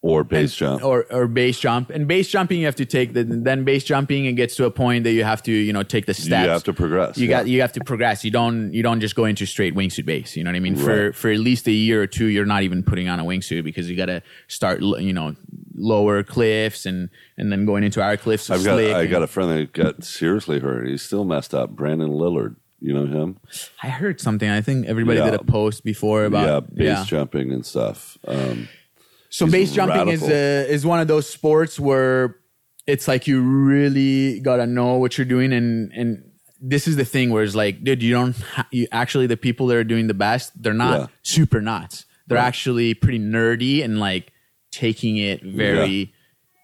Or base and- jump. or or base jump and base jumping you have to take the then base jumping it gets to a point that you have to you know take the steps you have to progress. you yeah. got you have to progress you don't you don't just go into straight wingsuit base you know what i mean for Right. for at least a year or two you're not even putting on a wingsuit because you got to start you know lower cliffs and and then going into our cliffs I've got I got a friend that got seriously hurt. He's still messed up. Brandon Lillard. You know him? i heard something i think everybody Yeah. did a post before about yeah, base jumping and stuff. Um, So He's base jumping is radical. uh, is one of those sports where it's like you really gotta know what you're doing, and and this is the thing where it's like, dude, you don't ha- you actually the people that are doing the best, they're not Yeah. super nuts. They're Right. actually pretty nerdy and like taking it very,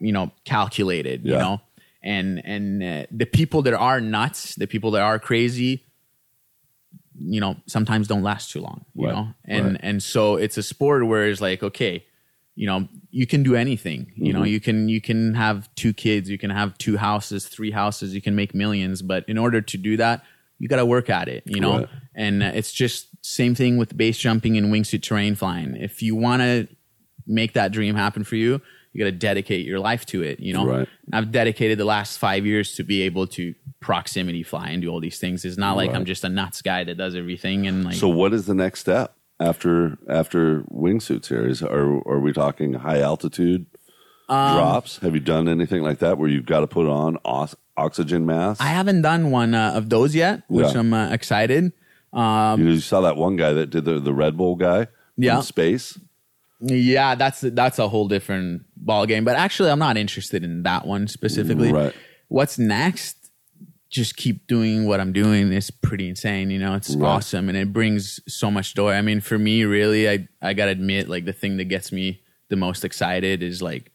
you know, calculated. You know, and and uh, the people that are nuts, the people that are crazy, you know, sometimes don't last too long. You Right. know, and Right. and so it's a sport where it's like, okay, you know, you can do anything. You Mm-hmm. know, you can you can have two kids, you can have two houses, three houses, you can make millions, but in order to do that, you got to work at it, you know? Right. And it's just same thing with base jumping and wingsuit terrain flying. If you want to make that dream happen for you, you got to dedicate your life to it, you know? Right. I've dedicated the last 5 years to be able to proximity fly and do all these things. It's not like Right. I'm just a nuts guy that does everything and like so, what is the next step after after wingsuits? Here is are are we talking high altitude Um, drops? Have you done anything like that where you've got to put on os- oxygen mask? I haven't done one uh, of those yet, which Yeah. I'm uh, excited. you, know, you saw that one guy that did the, the Red Bull guy Yeah. space. Yeah, that's that's a whole different ball game. But actually, I'm not interested in that one specifically. Right. What's next? Just keep doing what I'm doing. It's pretty insane. You know, it's Right. awesome, and it brings so much joy. I mean, for me, really, I I gotta admit, like the thing that gets me the most excited is like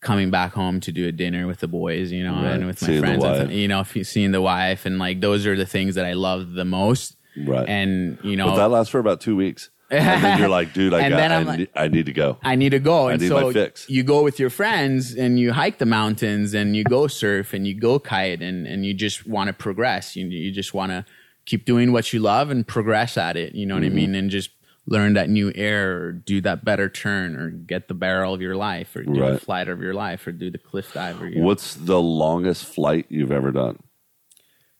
coming back home to do a dinner with the boys, you know, Right. and with my friends, and, you know, seeing the wife, and like those are the things that I love the most. Right. And you know, But that lasts for about two weeks. And then you're like, dude, I, And got, I, like- need, I need to go. I need to go. And need so my fix. you go with your friends and you hike the mountains and you go surf and you go kite and, and you just want to progress. You, you just want to keep doing what you love and progress at it. You know what I mean? And just learn that new air or do that better turn or get the barrel of your life or do the flight of your life or do the cliff dive or you know. What's the longest flight you've ever done?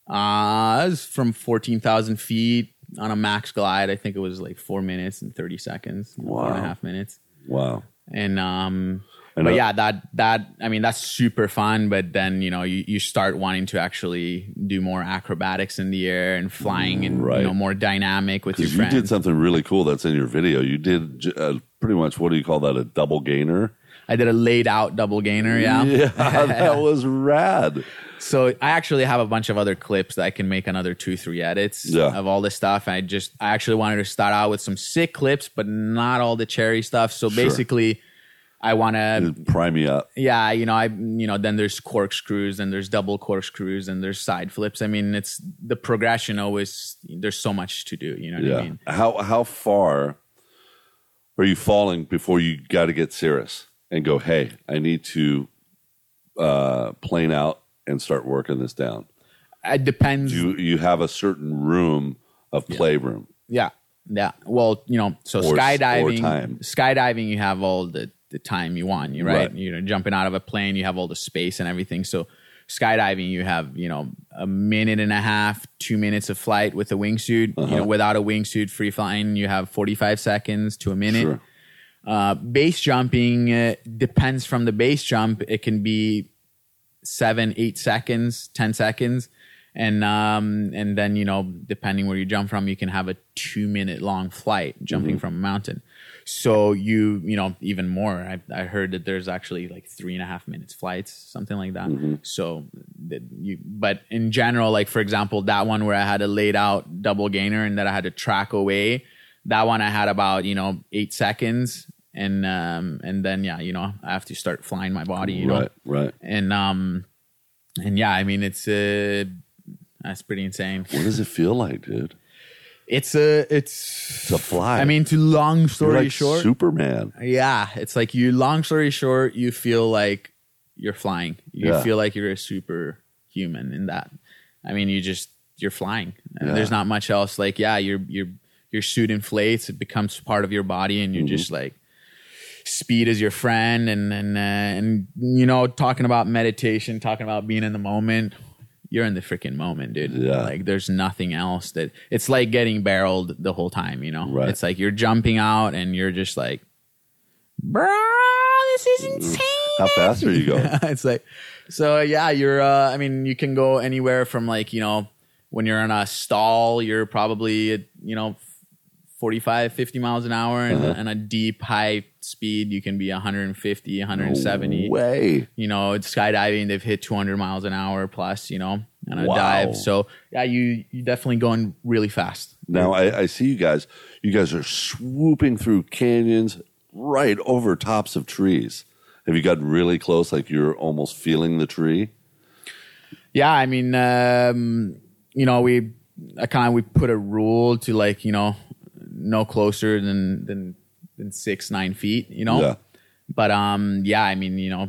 Uh, it was from 14,000 feet on a max glide. I think it was like four minutes and 30 seconds, you know, four and a Wow. half minutes. Wow. And, um, And, but uh, yeah, that, that, I mean, that's super fun. But then, you know, you, you start wanting to actually do more acrobatics in the air and flying and, Right. you know, more dynamic with your Because you did something really cool that's in your video. You did uh, pretty much what do you call that? A double gainer? I did a laid out double gainer. Yeah. Yeah, that was rad. So I actually have a bunch of other clips that I can make another two, three edits Yeah. of all this stuff. I just I actually wanted to start out with some sick clips, but not all the cherry stuff. So Sure. basically, I want to Prime me up. yeah, you know, I you know, then there's corkscrews and there's double corkscrews and there's side flips. I mean, it's the progression always. There's so much to do. You know what Yeah. I mean? How how far are you falling before you got to get serious and go? Hey, I need to uh, plane out and start working this down. It depends. You you have a certain room of playroom. Yeah. Yeah. Well, you know, so Or- or skydiving, time. skydiving, you have all the, the time you want, you right? Right. You know, jumping out of a plane, you have all the space and everything. So skydiving, you have, you know, a minute and a half, two minutes of flight with a wingsuit. You Uh-huh. know, without a wingsuit, free flying, you have 45 seconds to a minute. Sure. Uh, base jumping uh, depends from the base jump. It can be seven, eight seconds, ten seconds, and um, and then you know depending where you jump from, you can have a two minute long flight jumping from a mountain. So you you know even more. I, I heard that there's actually like three and a half minutes flights, something like that. So that you, but in general, like for example, that one where I had a laid out double gainer and that I had to track away. That one I had about you know eight seconds, and um and then yeah, you know I have to start flying my body, you know Right, right. and um and yeah i mean it's uh that's pretty insane What does it feel like, dude? it's a it's To fly. i mean to long story like short Superman. yeah it's like you long story short you feel like you're flying you Yeah. feel like you're a superhuman in that i mean you just you're flying Yeah. there's not much else like yeah your your your suit inflates it becomes part of your body and you're Mm-hmm. just like speed is your friend and and uh, and you know talking about meditation talking about being in the moment you're in the freaking moment dude Yeah. like there's nothing else that it's like getting barreled the whole time you know Right. it's like you're jumping out and you're just like bro this is insane How fast are you going? it's like so yeah you're uh i mean you can go anywhere from like you know when you're in a stall you're probably you know 45 50 miles an hour and, Uh-huh. and a deep high speed you can be 150 170 Way. you know it's skydiving they've hit 200 miles an hour plus you know on a Wow. dive so yeah you you definitely going really fast Now I, I see you guys. You guys are swooping through canyons right over tops of trees. Have you gotten really close, like you're almost feeling the tree? Yeah, I mean, um, you know, we I kind of we put a rule to like you know no closer than than than six nine feet. You know, Yeah. but um, yeah, I mean, you know,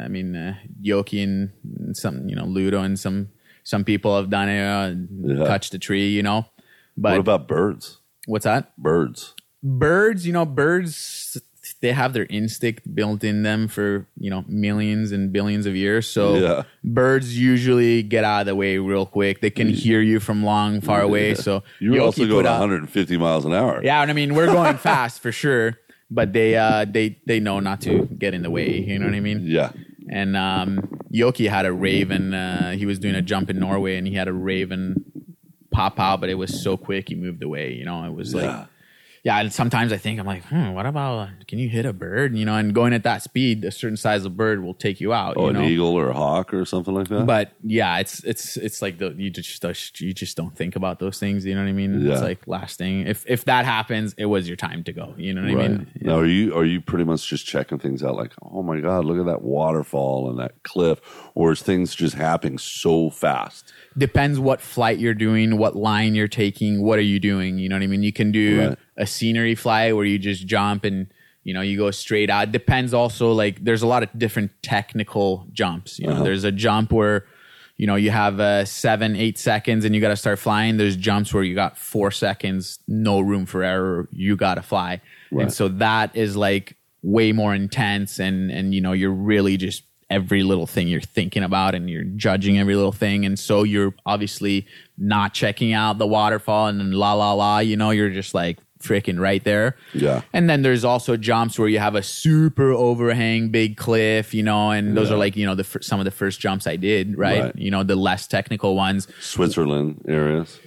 I mean, uh, Jokke and some you know Ludo and some some people have done it, uh, Yeah. touched a tree. You know, but what about birds? what's that? Birds. birds you know birds they have their instinct built in them for you know millions and billions of years so Yeah. birds usually get out of the way real quick they can hear you from long far away so You were Jokke also going 150 miles an hour. yeah and i mean we're going fast for sure but they uh they they know not to get in the way you know what i mean Yeah. and um, Jokke had a raven. Uh, he was doing a jump in Norway, and he had a raven pop out, but it was so quick he moved away. You know, it was like, Yeah. And sometimes I think I'm like, hmm, what about can you hit a bird? You know, and going at that speed, a certain size of bird will take you out. Oh, you an know, eagle or a hawk or something like that? but yeah, it's it's it's like the you just you just don't think about those things. You know what I mean? Yeah. It's like last thing. If if that happens, it was your time to go. You know what I right. mean? Now, are you are you pretty much just checking things out like, oh my God, look at that waterfall and that cliff? Or is things just happening so fast? depends what flight you're doing, what line you're taking, what are you doing? You know what I mean? You can do Right. A scenery fly where you just jump and you know you go straight out. Depends also like there's a lot of different technical jumps. You know, Uh-huh. there's a jump where you know you have uh, seven eight seconds and you got to start flying there's jumps where you got four seconds no room for error you got to fly Right. and so that is like way more intense and and you know you're really just every little thing you're thinking about and you're judging every little thing and so you're obviously not checking out the waterfall and then la la la you know you're just like freaking right there Yeah. and then there's also jumps where you have a super overhang, big cliff, you know, and those Yeah. are like, you know, the some of the first jumps I did, right? Right. You know, the less technical ones, Switzerland areas.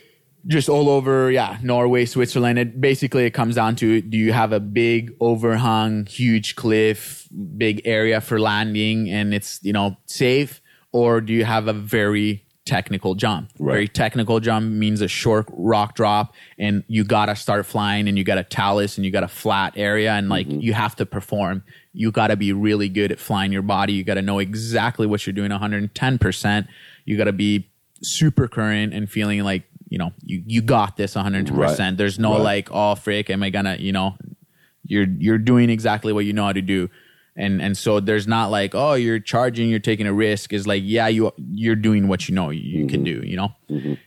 just all over, yeah, Norway, Switzerland. It basically it comes down to do you have a big overhung, huge cliff, big area for landing and it's, you know, safe or do you have a very technical jump? Right. Very technical jump means a short rock drop and you got to start flying and you got a talus and you got a flat area and like Mm-hmm. you have to perform. You got to be really good at flying your body. You got to know exactly what you're doing 110%. You got to be super current and feeling like, you know, you, you got this 110%. Right. There's no Right. like, oh, frick, am I gonna, you know, you're, you're doing exactly what you know how to do. And, and so there's not like, oh, you're charging, you're taking a risk. Is like, yeah, you, you're doing what you know you can do, you know?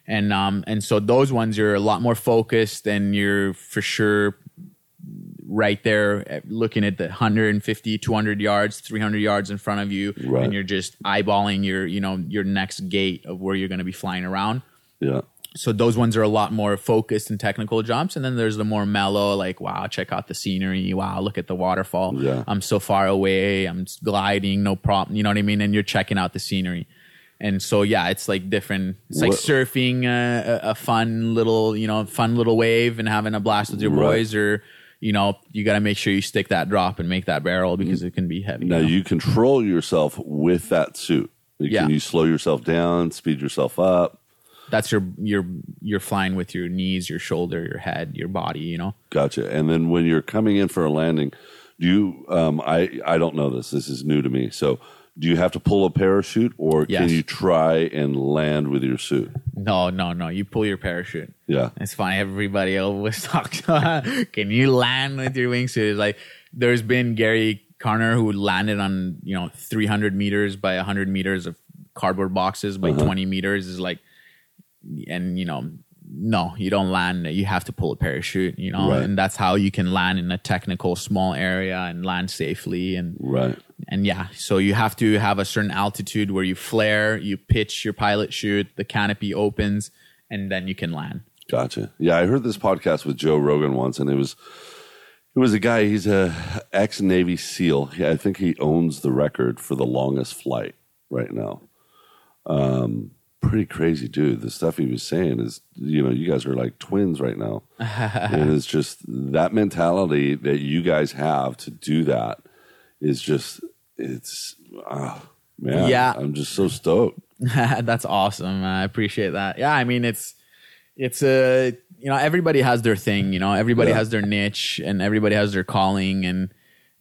And, um, and so those ones you're a lot more focused and you're for sure right there looking at the 150 200 yards 300 yards in front of you Right. and you're just eyeballing your you know your next gate of where you're going to be flying around Yeah. So those ones are a lot more focused and technical jumps and then there's the more mellow like wow check out the scenery wow look at the waterfall Yeah. i'm so far away i'm gliding no problem you know what i mean and you're checking out the scenery and so yeah it's like different it's like What- surfing a, a fun little you know fun little wave and having a blast with your Right. boys or you know you got to make sure you stick that drop and make that barrel because it can be heavy Now you know? you control yourself with that suit. Yeah. Can you slow yourself down, speed yourself up? That's your you're you're flying with your knees your shoulder your head your body you know Gotcha. And then when you're coming in for a landing, do you? Um, I I don't know this. This is new to me. So do you have to pull a parachute, or can you try and land with your suit? no no no you pull your parachute Yeah. It's funny. Everybody always talks. Can you land with your wingsuit? It's like there's been Gary Connery who landed on you know 300 meters by 100 meters of cardboard boxes by 20 meters. Is like, and you know, no, you don't land. You have to pull a parachute. You know, Right. and that's how you can land in a technical small area and land safely and Right. and yeah, so you have to have a certain altitude where you flare, you pitch your pilot chute, the canopy opens, and then you can land. Gotcha. Yeah, I heard this podcast with Joe Rogan once, and it was it was a guy. He's a ex Navy SEAL. I think he owns the record for the longest flight right now. Um, pretty crazy dude. The stuff he was saying is, you know, you guys are like twins right now, and it's just that mentality that you guys have to do that is just it's ah man. Yeah. I'm just so stoked. That's awesome. I appreciate that. Yeah, I mean it's it's a you know everybody has their thing. You know everybody Yeah. has their niche and everybody has their calling and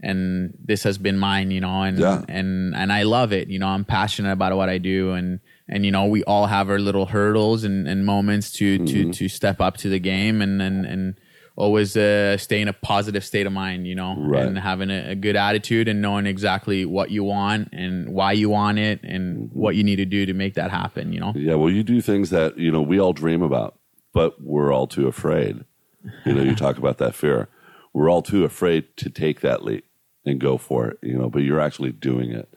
and this has been mine. You know and Yeah. and and I love it. You know I'm passionate about what I do and and you know we all have our little hurdles and, and moments to Mm-hmm. to to step up to the game and and and always uh, stay in a positive state of mind. You know Right. and having a, a good attitude and knowing exactly what you want and why you want it and what you need to do to make that happen you know Yeah, well, you do things that you know we all dream about, but we're all too afraid. You know, you talk about that fear. We're all too afraid to take that leap and go for it. You know, but you're actually doing it,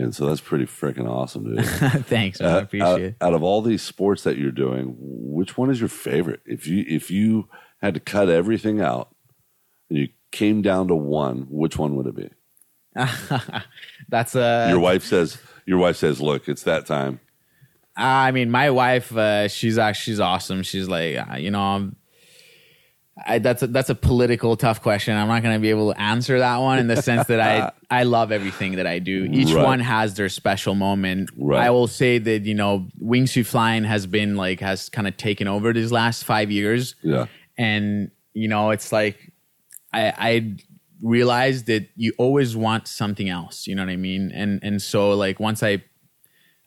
and so that's pretty freaking awesome, dude. thanks man, i Uh, appreciate out, it out of all these sports that you're doing, which one is your favorite? If you if you had to cut everything out and you came down to one, which one would it be? that's uh Your wife says. Your wife says, "Look, it's that time." i mean my wife uh she's actually she's awesome she's like uh, you know I'm- I, that's a, that's a political tough question. I'm not going to be able to answer that one in the sense that I I love everything that I do. Each Right. one has their special moment. Right. I will say that you know wingsuit flying has been like has kind of taken over these last five years. Yeah, and you know it's like i i realized that you always want something else you know what i mean and and so like once i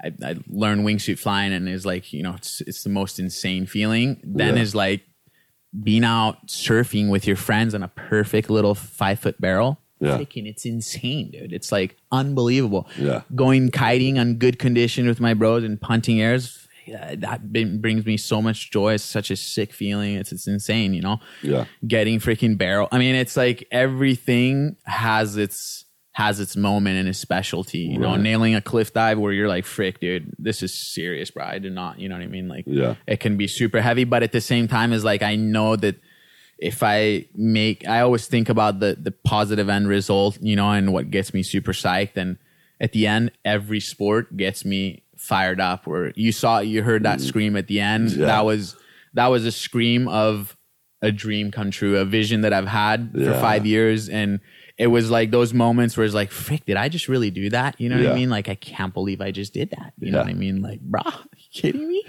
i, I learned wingsuit flying and is like you know it's it's the most insane feeling then Yeah. is like being out surfing with your friends on a perfect little five foot barrel Yeah. freaking, it's insane, dude. It's like unbelievable. Yeah. Going kiting on good condition with my bros and punting airs. yeah, that been, brings me so much joy. It's such a sick feeling. It's it's insane, you know. Yeah. Getting freaking barrel. I mean, it's like everything has its has its moment and its specialty. You know, nailing a cliff dive where you're like, "Frick, dude, this is serious, bro." I did not, you know what I mean? Like, Yeah. it can be super heavy, but at the same time, is like I know that if I make, I always think about the the positive end result, you know, and what gets me super psyched. And at the end, every sport gets me fired up. Where you saw, you heard that scream at the end. Mm. Yeah. That was that was a scream of a dream come true, a vision that I've had for five years, and it was like those moments where it's like, frick, did I just really do that? You know what Yeah. I mean? Like, I can't believe I just did that. You know what I mean? Like, brah, you kidding me?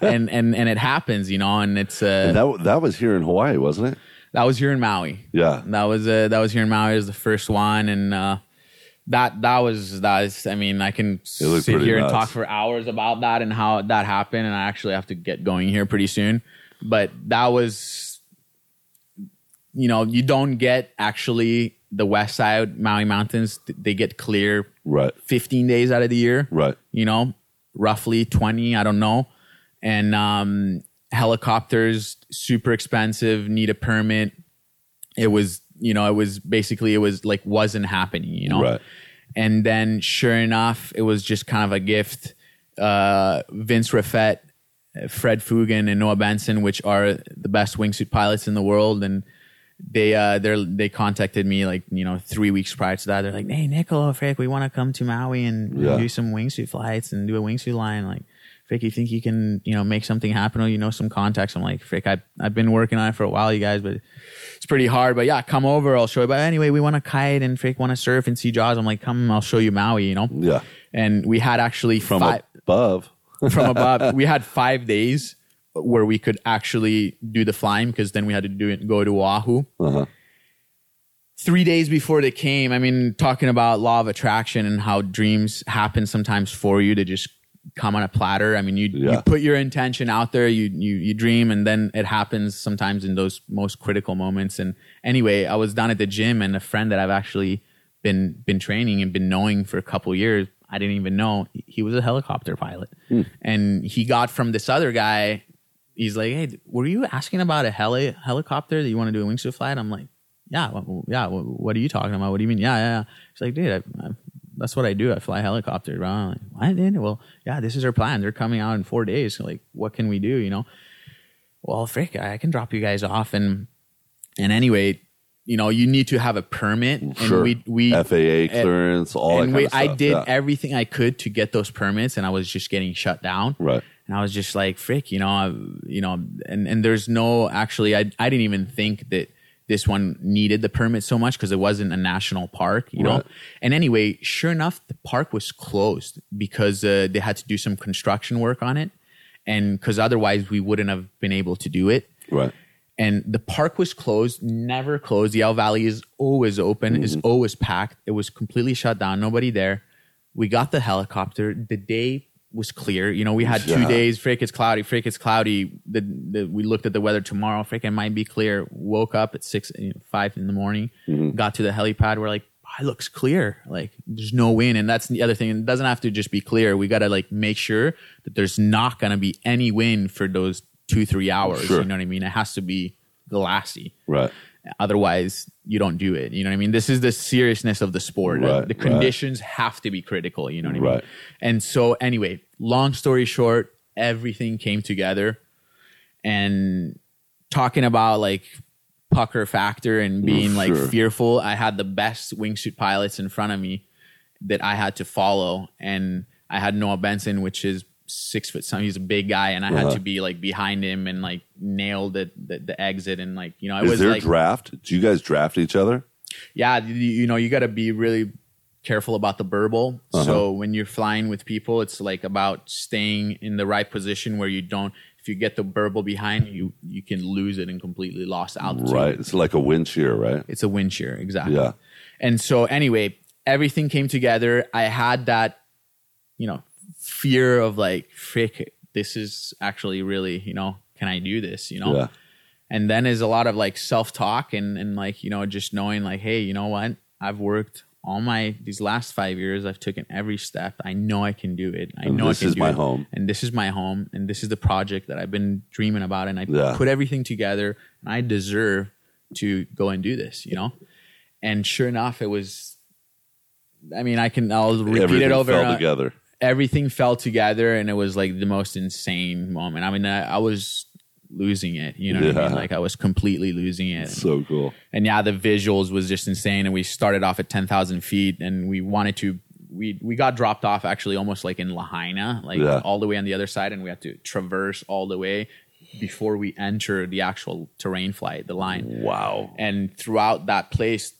and and and it happens, you know, and it's uh That that was here in Hawaii, wasn't it? that was here in Maui. Yeah. That was uh, that was here in Maui. It was the first one, and uh, that that was that is. I mean, I can sit here and talk for hours about that and how that happened. And I actually have to get going here pretty soon. But that was, you know, you don't get actually the west side Maui mountains. They get clear Right. 15 days out of the year Right. you know, roughly 20, I don't know. And um, helicopters, super expensive, need a permit. It was, you know, it was basically, it was like, wasn't happening, you know? Right. And then sure enough, it was just kind of a gift. Uh, Vince Reffet, Fred Fugen, and Noah Bahnson, which are the best wingsuit pilots in the world. And they uh they they contacted me like you know three weeks prior to that. They're like, "Hey, Nicola, Frick, we want to come to Maui and Yeah. do some wingsuit flights and do a wingsuit line." Like, Frick, you think you can you know make something happen? Or you know some contacts? I'm like, Frick, I I've been working on it for a while, you guys, but it's pretty hard. But yeah, come over, I'll show you. But anyway, we want to kite and Frick want to surf and see Jaws. I'm like, come, I'll show you Maui. You know? Yeah. And we had actually From five above. from above. We had five days where we could actually do the flying because then we had to do it go to Oahu Uh-huh. three days before they came, I mean, talking about law of attraction and how dreams happen sometimes for you to just come on a platter. I mean, you Yeah. you put your intention out there, you you you dream, and then it happens sometimes in those most critical moments. And anyway, I was down at the gym, and a friend that I've actually been been training and been knowing for a couple years. I didn't even know he was a helicopter pilot, and he got from this other guy. He's like, "Hey, were you asking about a heli- helicopter that you want to do a wingsuit flight?" I'm like, yeah, wh- yeah. wh- What are you talking about? What do you mean? Yeah, yeah. yeah. She's like, dude, I, I, that's what I do. I fly helicopters. Bro. I'm like, what? Dude? Well, yeah, this is our plan. They're coming out in four days. So, like, what can we do? You know? Well, frick, I can drop you guys off. And and anyway, you know, you need to have a permit. And Sure. we we FAA clearance, all that and kind we, of stuff. I did yeah. everything I could to get those permits, and I was just getting shut down. Right. And I was just like, frick, you know, I, you know, and, and there's no, actually, I, I didn't even think that this one needed the permit so much because it wasn't a national park, you know? And anyway, sure enough, the park was closed because uh, they had to do some construction work on it. And because otherwise we wouldn't have been able to do it Right. and the park was closed, never closed. The Iao Valley is always open, is always packed. It was completely shut down, nobody there. We got the helicopter. The day was clear. You know, we had two Yeah. days. Frick, it's cloudy. Frick, it's cloudy. The, the, we looked at the weather tomorrow. Frick, it might be clear. Woke up at six, five in the morning. Got to the helipad. We're like, "Ah, it looks clear. Like there's no wind, and that's the other thing. It doesn't have to just be clear. We got to like make sure that there's not going to be any wind for those two three hours. Sure. You know what I mean? It has to be glassy. Right. Otherwise, you don't do it. You know what I mean? This is the seriousness of the sport. Right, the right. conditions have to be critical. You know what I mean? Right. And so, anyway, long story short, everything came together. And talking about like pucker factor and being like Sure. fearful, I had the best wingsuit pilots in front of me that I had to follow. And I had Noah Bahnson, which is six foot something. He's a big guy, and I had Uh-huh. to be like behind him and like nail the, the, the exit. And like, you know, it Is was there like, draft? Do you guys draft each other? yeah, you, you know, you got to be really careful about the burble. Uh-huh. So when you're flying with people, it's like about staying in the right position where you don't. If you get the burble behind you, you can lose it and completely lost altitude. Right. It's like a wind shear, right? It's a wind shear, exactly. Yeah. And so anyway, everything came together. I had that, you know, fear of like, frick, this is actually really, you know, can I do this? You know? Yeah. and then is a lot of like self talk and and like you know just knowing like hey you know what I've worked all my these last five years. I've taken every step. I know I can do it. I And know this I can is do my it. home. and this is my home, and this is the project that I've been dreaming about, and I Yeah. put everything together, and I deserve to go and do this. You know, and sure enough, it was. I mean, I can. I'll repeat Everything it over. fell and together. Everything fell together and it was like the most insane moment. I mean, I, I was losing it, you know what I mean? Like I was completely losing it. So cool. and yeah, the visuals was just insane. And we started off at 10,000 feet and we wanted to, we, we got dropped off actually almost like in Lahaina, like Yeah. all the way on the other side. And we had to traverse all the way before we enter the actual terrain flight, the line Wow. and throughout that place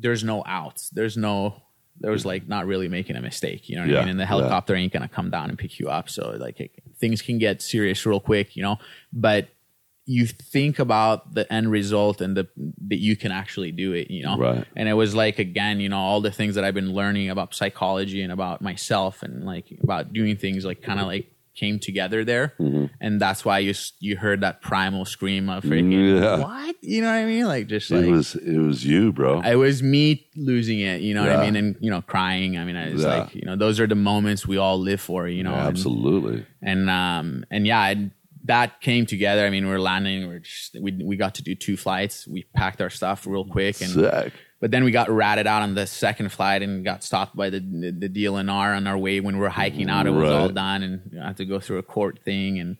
there's no outs there's no there was mm-hmm. like not really making a mistake you know what Yeah, i mean and the yeah. helicopter ain't gonna come down and pick you up so like it, things can get serious real quick you know but you think about the end result and the that you can actually do it you know Right. and it was like again you know all the things that i've been learning about psychology and about myself and like about doing things like kind of like came together there Mm-hmm. and that's why you you heard that primal scream of freaking Yeah. what you know what i mean like just like it was it was you, bro. it was me losing it, you know what I mean, and you know, crying. I mean, I was Yeah. like, you know, those are the moments we all live for, you know. Yeah, and- absolutely. And, um, and yeah, I, that came together. I mean, we are landing. We're just, we we got to do two flights. We packed our stuff real quick, and Sick. But then we got ratted out on the second flight and got stopped by the the, the DLNR on our way when we were hiking out. It was all done, and I had to go through a court thing and.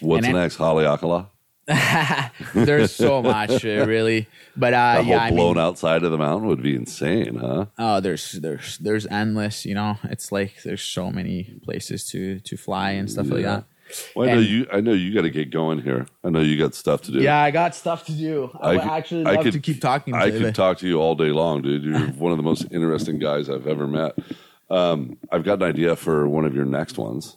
What's And next? Haleakala? There's so much, uh, really, but uh, yeah, I mean, blown outside of the mountain would be insane, huh? Oh, there's there's there's endless. You know, it's like there's so many places to to fly and stuff like that. Well, I know And- you. I know you got to get going here. I know you got stuff to do. Yeah, I got stuff to do. I, would could- actually I love could- to keep talking. To I you, could talk to you all day long, dude. You're one of the most interesting guys I've ever met. Um, I've got an idea for one of your next ones.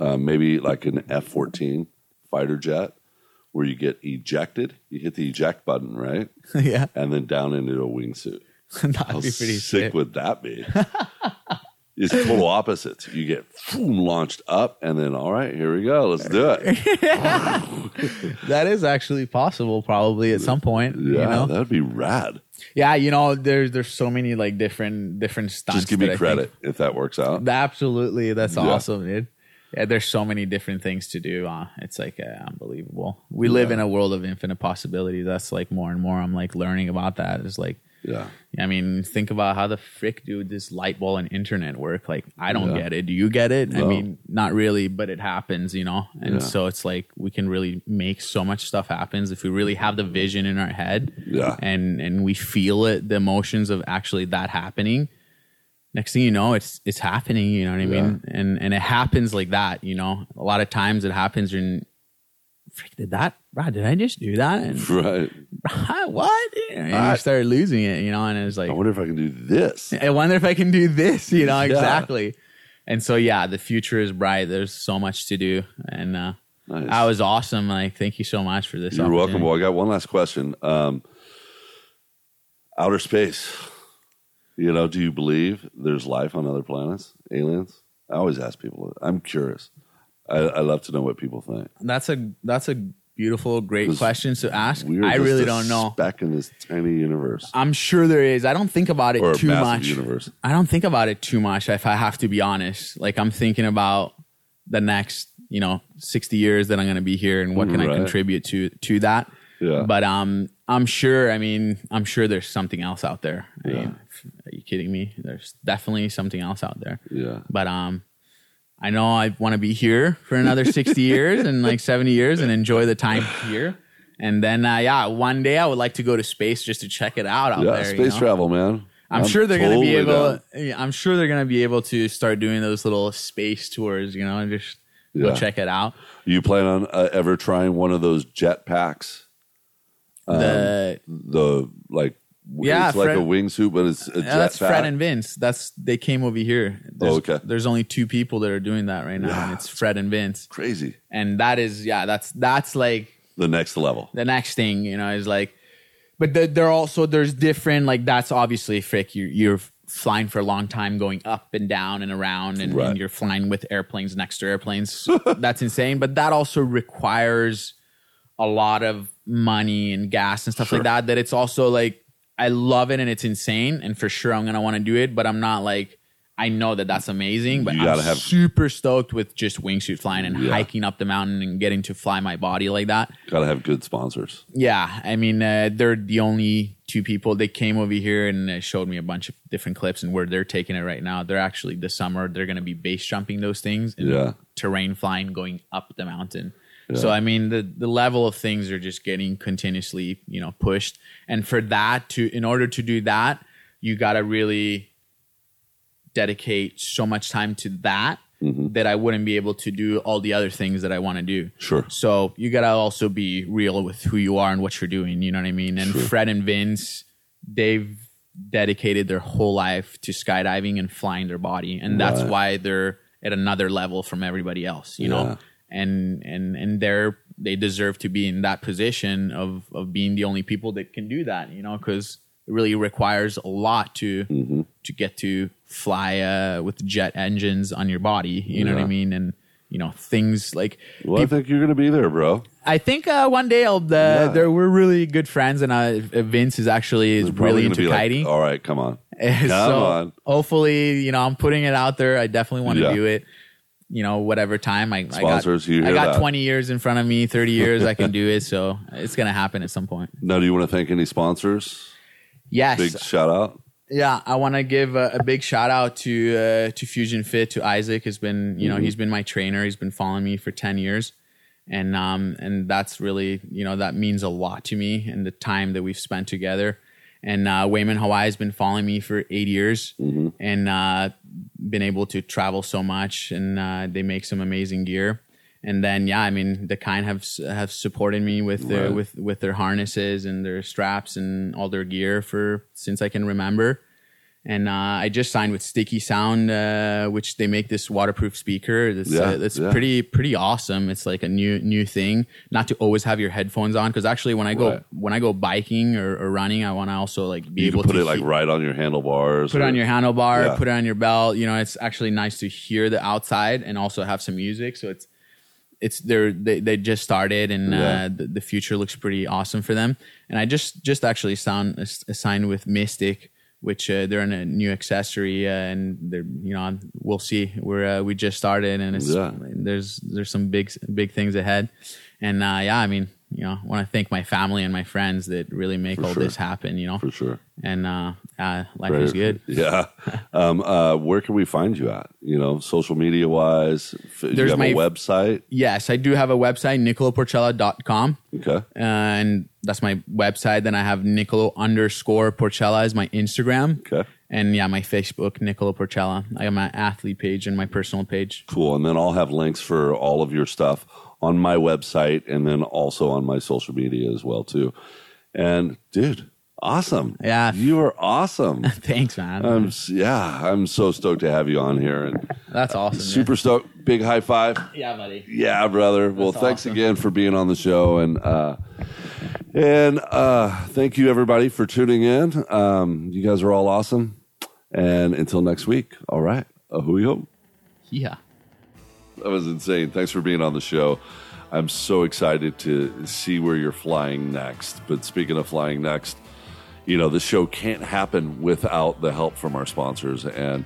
Uh, maybe like an F 14 fighter jet where you get ejected. You hit the eject button, right? yeah, And then down into a wingsuit. that'd How be pretty sick sick. would that be? it's total opposites. You get boom, launched up, and then, all right, here we go. Let's do it. That is actually possible, probably at some point. Yeah, you know? that'd be rad. yeah. You know, there's there's so many like different different stunts. Just give me credit if that works out. Absolutely, that's Yeah. awesome, dude. Yeah, there's so many different things to do. Uh, it's like uh, unbelievable. We live in a world of infinite possibilities. That's like more and more. I'm like learning about that. It's like Yeah. I mean, think about how the frick do this light bulb and internet work. Like, I don't Yeah. get it. Do you get it? I mean, not really, but it happens, you know? And Yeah. so it's like we can really make so much stuff happens if we really have the vision in our head Yeah. and and we feel it, the emotions of actually that happening. Next thing you know, it's it's happening, you know what I mean? And and it happens like that, you know. A lot of times it happens and frick, did that Brad, did I just do that? And Right. what? And you Ah. start losing it, you know, and it's like I wonder if I can do this. I wonder if I can do this, you know, Yeah. exactly. And so, yeah, the future is bright. There's so much to do. And uh, Nice. that was awesome. Like, thank you so much for this. You're welcome. Well, I got one last question. Um, outer space. You know, do you believe there's life on other planets, aliens? I always ask people. I'm curious. I, I love to know what people think. That's a that's a beautiful, great question to ask. I really don't know. Back in this tiny universe, I'm sure there is. I don't think about it or too much. universe. I don't think about it too much. If I have to be honest, like I'm thinking about the next, you know, 60 years that I'm going to be here and what can I contribute to to that. Yeah. But um, I'm sure. I mean, I'm sure there's something else out there. I mean, are you kidding me? There's definitely something else out there. Yeah. But um, I know I want to be here for another 60 years and like 70 years and enjoy the time here. And then, uh, yeah, one day I would like to go to space just to check it out out Yeah. there. you Space know? travel, man. I'm, sure they're going to be able. down. I'm sure they're going to be able to start doing those little space tours. You know, and just Yeah. go check it out. You plan on uh, ever trying one of those jet packs? Um, the The like, Yeah, it's like Fred- a wingsuit, but it's a that's pack. Fred and Vince. That's they came over here. Oh, there's, Oh, okay. There's only two people that are doing that right now, Yeah. and it's Fred and Vince. Crazy. And that is, yeah, that's that's like The next level. the next thing, you know, is like, but the, they're also there's different like that's obviously frick. You're you're flying for a long time, going up and down and around, and, Right. and you're flying with airplanes next to airplanes. that's insane. But that also requires a lot of money and gas and stuff Sure. like that. That it's also like I love it and it's insane, and for sure I'm gonna want to do it. But I'm not like I know that that's amazing, but You I'm have- super stoked with just wingsuit flying and Yeah. hiking up the mountain and getting to fly my body like that. Got to have good sponsors. Yeah, I mean uh, they're the only two people. They came over here and uh, showed me a bunch of different clips and where they're taking it right now. They're actually this summer they're going to be base jumping those things and Yeah. terrain flying going up the mountain. So I mean the the level of things are just getting continuously you know pushed, and for that to in order to do that you got to really dedicate so much time to that mm-hmm. that I wouldn't be able to do all the other things that I want to do. Sure. So you gotta also be real with who you are and what you're doing. You know what I mean? And Fred and Vince, they've dedicated their whole life to skydiving and flying their body, and that's Right. why they're at another level from everybody else. You Yeah. know, and and and they're they deserve to be in that position of of being the only people that can do that. You know, because it really requires a lot to Mm-hmm. to get to fly uh, with jet engines on your body. You know what I mean? And you know things like Well, I think you're going to be there, bro. I think uh, one day I'll. Uh, Yeah. there, we're really good friends, and uh, Vince is actually is really gonna into be like. All right, come on. so Come on. hopefully, you know, I'm putting it out there. I definitely want to Yeah. do it. You know, whatever time I, I got, Sponsors, I got that. 20 years in front of me, 30 years, I can do it. So it's gonna happen at some point. Now, do you want to thank any sponsors? Yes, Big shout out. Yeah, I want to give a, a big shout out to uh, to Fusion Fit to Isaac. Has been you know Mm-hmm. he's been my trainer. He's been following me for ten years, and um and that's really you know that means a lot to me and the time that we've spent together. And uh, Wayman Hawaii has been following me for eight years, Mm-hmm. and uh, been able to travel so much. And uh, they make some amazing gear. And then yeah, I mean the kind have have supported me with their Right. with with their harnesses and their straps and all their gear for since I can remember. And uh, I just signed with Sticky Sound, uh, which they make this waterproof speaker. That's Yeah, uh, that's yeah. pretty pretty awesome. It's like a new new thing. Not to always have your headphones on because actually when I go Right. when I go biking or, or running, I want to also like be You able can put to it like right on your handlebars. put it on your handlebar, Yeah. put it on your belt. You know, it's actually nice to hear the outside and also have some music. So it's it's they're they, they just started and Yeah. uh, the, the future looks pretty awesome for them. And I just just actually sound signed with Mystic, which uh, they're in a new accessory uh, and they're you know we'll see. We're uh, we just started and it's Yeah. there's there's some big big things ahead. And uh, yeah, I mean you know, I want to thank my family and my friends that really make all sure. this happen. You know, for sure. and uh, life Right. is good. Yeah. um, uh, where can we find you at? You know, social media wise. F- you have my- a website. Yes, I do have a website, nicoloporcella.com. Okay. Uh, and that's my website. Then I have Niccolo underscore Porcella is my Instagram. Okay. And yeah, my Facebook, Niccolo Porcella. I got my athlete page and my personal page. Cool. And then I'll have links for all of your stuff on my website and then also on my social media as well too. And dude, awesome. Yeah. You are awesome. Thanks, man. I'm yeah, I'm so stoked to have you on here and that's awesome. man. super stoked. Big high five. Yeah, buddy. Yeah, brother. Well, That's thanks awesome. again for being on the show, and uh, and uh, thank you everybody for tuning in. Um, you guys are all awesome, and until next week. All right, ahuyo. Yeah. That was insane. Thanks for being on the show. I'm so excited to see where you're flying next. But speaking of flying next, you know, this show can't happen without the help from our sponsors. And,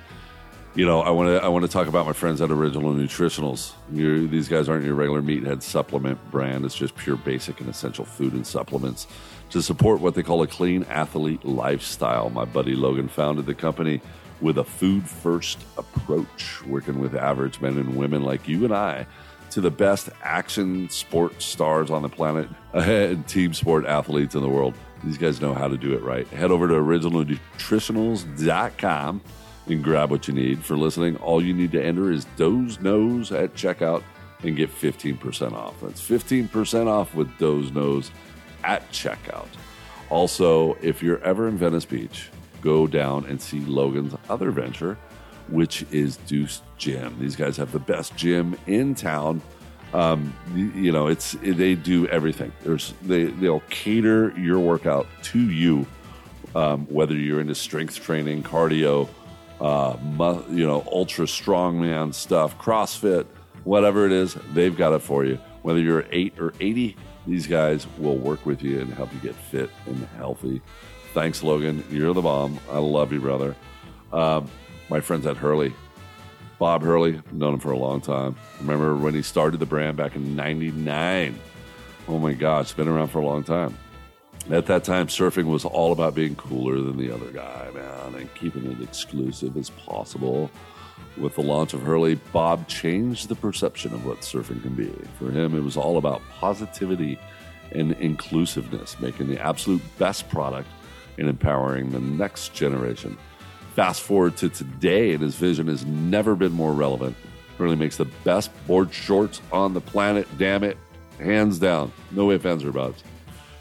you know, I want to I want to talk about my friends at Original Nutritionals. you these guys aren't your regular meathead supplement brand. It's just pure basic and essential food and supplements to support what they call a clean athlete lifestyle. My buddy Logan founded the company with a food first approach, working with average men and women like you and I to the best action sports stars on the planet and team sport athletes in the world. These guys know how to do it right. Head over to originalnutritionals.com and grab what you need. For listening, all you need to enter is Doze Nose at checkout and get 15% off. That's 15% off with Doze Nose at checkout. Also, if you're ever in Venice Beach, go down and see Logan's other venture, which is Deuce Gym. These guys have the best gym in town. Um, you, know, it's they do everything. There's they they'll cater your workout to you, um, whether you're into strength training, cardio, uh, mu- you know, ultra strongman stuff, CrossFit, whatever it is, they've got it for you. Whether you're eight or eighty, these guys will work with you and help you get fit and healthy Thanks, Logan. You're the bomb. I love you, brother. Um, my friends at Hurley, Bob Hurley, known him for a long time. Remember when he started the brand back in '99? Oh my gosh, been around for a long time. At that time, surfing was all about being cooler than the other guy, man, and keeping it exclusive as possible. With the launch of Hurley, Bob changed the perception of what surfing can be. For him, it was all about positivity and inclusiveness, making the absolute best product and empowering the next generation. Fast forward to today, and his vision has never been more relevant. Hurley makes the best board shorts on the planet, damn it, hands down. No ifs, ands, or buts.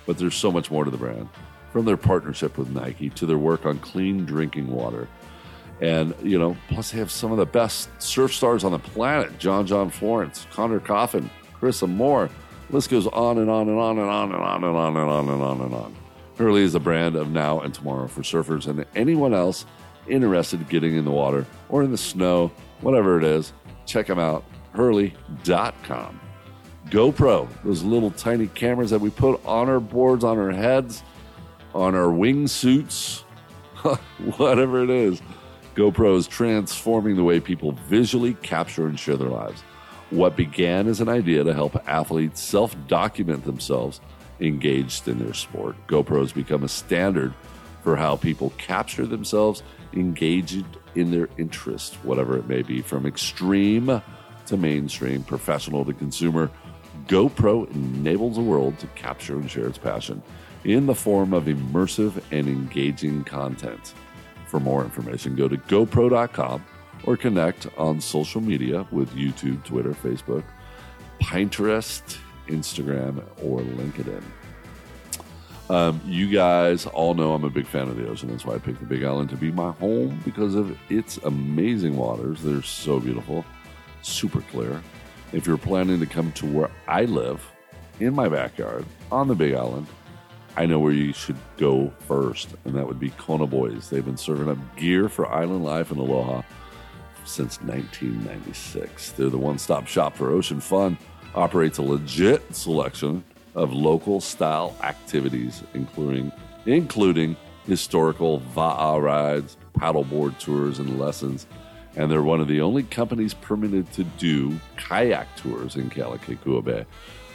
But there's so much more to the brand. From their partnership with Nike to their work on clean drinking water. And, you know, plus they have some of the best surf stars on the planet John John Florence, Conner Coffin, Carissa Moore. List goes on and on and on and on and on and on and on and on and on. Hurley is a brand of now and tomorrow for surfers and anyone else interested in getting in the water or in the snow, whatever it is. Check them out, hurley.com. GoPro, those little tiny cameras that we put on our boards, on our heads, on our wingsuits, whatever it is. GoPro is transforming the way people visually capture and share their lives. What began as an idea to help athletes self document themselves engaged in their sport, GoPro has become a standard for how people capture themselves engaged in their interest, whatever it may be, from extreme to mainstream, professional to consumer. GoPro enables the world to capture and share its passion in the form of immersive and engaging content. For more information, go to GoPro.com or connect on social media with YouTube, Twitter, Facebook, Pinterest, Instagram, or LinkedIn. Um, you guys all know I'm a big fan of the ocean. That's why I picked the Big Island to be my home because of its amazing waters. They're so beautiful, super clear. If you're planning to come to where I live, in my backyard, on the Big Island, I know where you should go first, and that would be Kona Boys. They've been serving up gear for island life and aloha since 1996. They're the one stop shop for ocean fun, operates a legit selection of local style activities, including, including historical va'a rides, paddleboard tours, and lessons. And they're one of the only companies permitted to do kayak tours in Kealakekua Bay.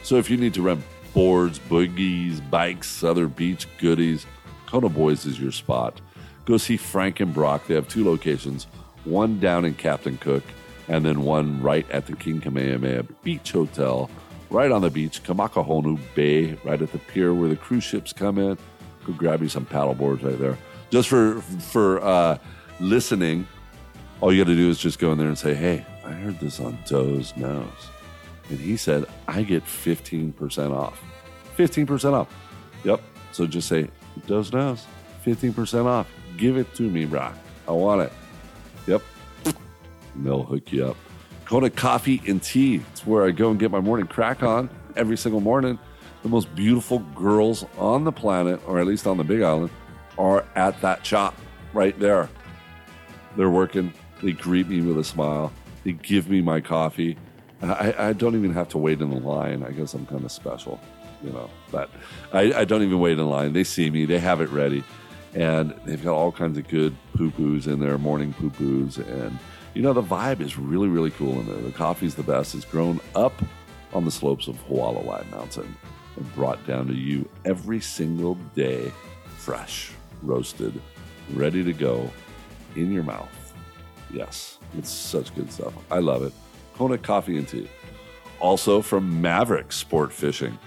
So if you need to rent boards, boogies, bikes, other beach goodies, Kona Boys is your spot. Go see Frank and Brock. They have two locations, one down in Captain Cook, and then one right at the King Kamehameha Beach Hotel, right on the beach, Kamakahonu Bay, right at the pier where the cruise ships come in. Go grab you some paddle boards right there. Just for for uh, listening, all you got to do is just go in there and say, "Hey, I heard this on Doe's Nose." and he said, I get 15% off. 15% off. Yep. So just say, Does knows, 15% off. Give it to me, brah. I want it. Yep. And they'll hook you up. Kona Coffee and Tea. It's where I go and get my morning crack on every single morning. The most beautiful girls on the planet, or at least on the Big Island, are at that shop right there. They're working. They greet me with a smile. They give me my coffee. I, I don't even have to wait in the line. I guess I'm kind of special, you know. But I, I don't even wait in line. They see me. They have it ready, and they've got all kinds of good pupus in there, morning pupus, and you know the vibe is really really cool in there. The coffee's the best. It's grown up on the slopes of Hualalai Mountain and brought down to you every single day, fresh, roasted, ready to go, in your mouth. Yes, it's such good stuff. I love it. Kona Coffee and Tea. Also from Maverick Sport Fishing,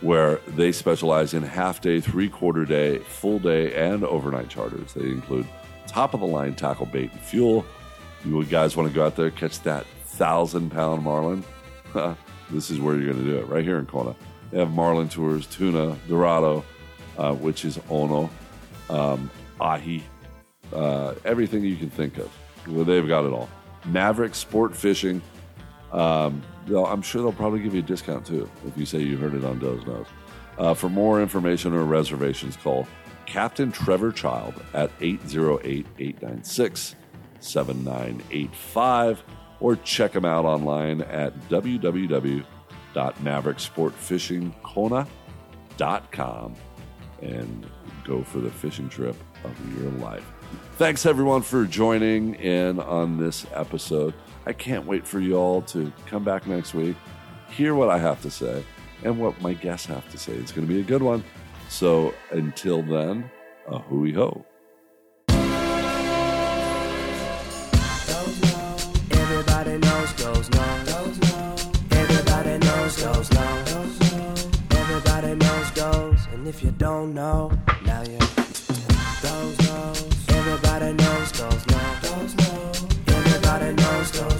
where they specialize in half day, three quarter day, full day, and overnight charters. They include top of the line tackle bait and fuel. You guys want to go out there, catch that thousand pound marlin? this is where you're going to do it, right here in Kona. They have marlin tours, tuna, dorado, uh, which is ono, um, ahi, uh, everything you can think of. Well, they've got it all. Maverick Sport Fishing. Um, I'm sure they'll probably give you a discount too if you say you heard it on Doe's Nose. Uh, for more information or reservations, call Captain Trevor Child at 808 896 7985 or check them out online at www.mavericksportfishingkona.com and go for the fishing trip of your life. Thanks everyone for joining in on this episode. I can't wait for you all to come back next week, hear what I have to say, and what my guests have to say. It's going to be a good one. So until then, a hooey ho. goes long. Everybody knows goes long. Everybody knows goes, and if you don't know, now you goes knows. Everybody knows goes long. Everybody knows goes.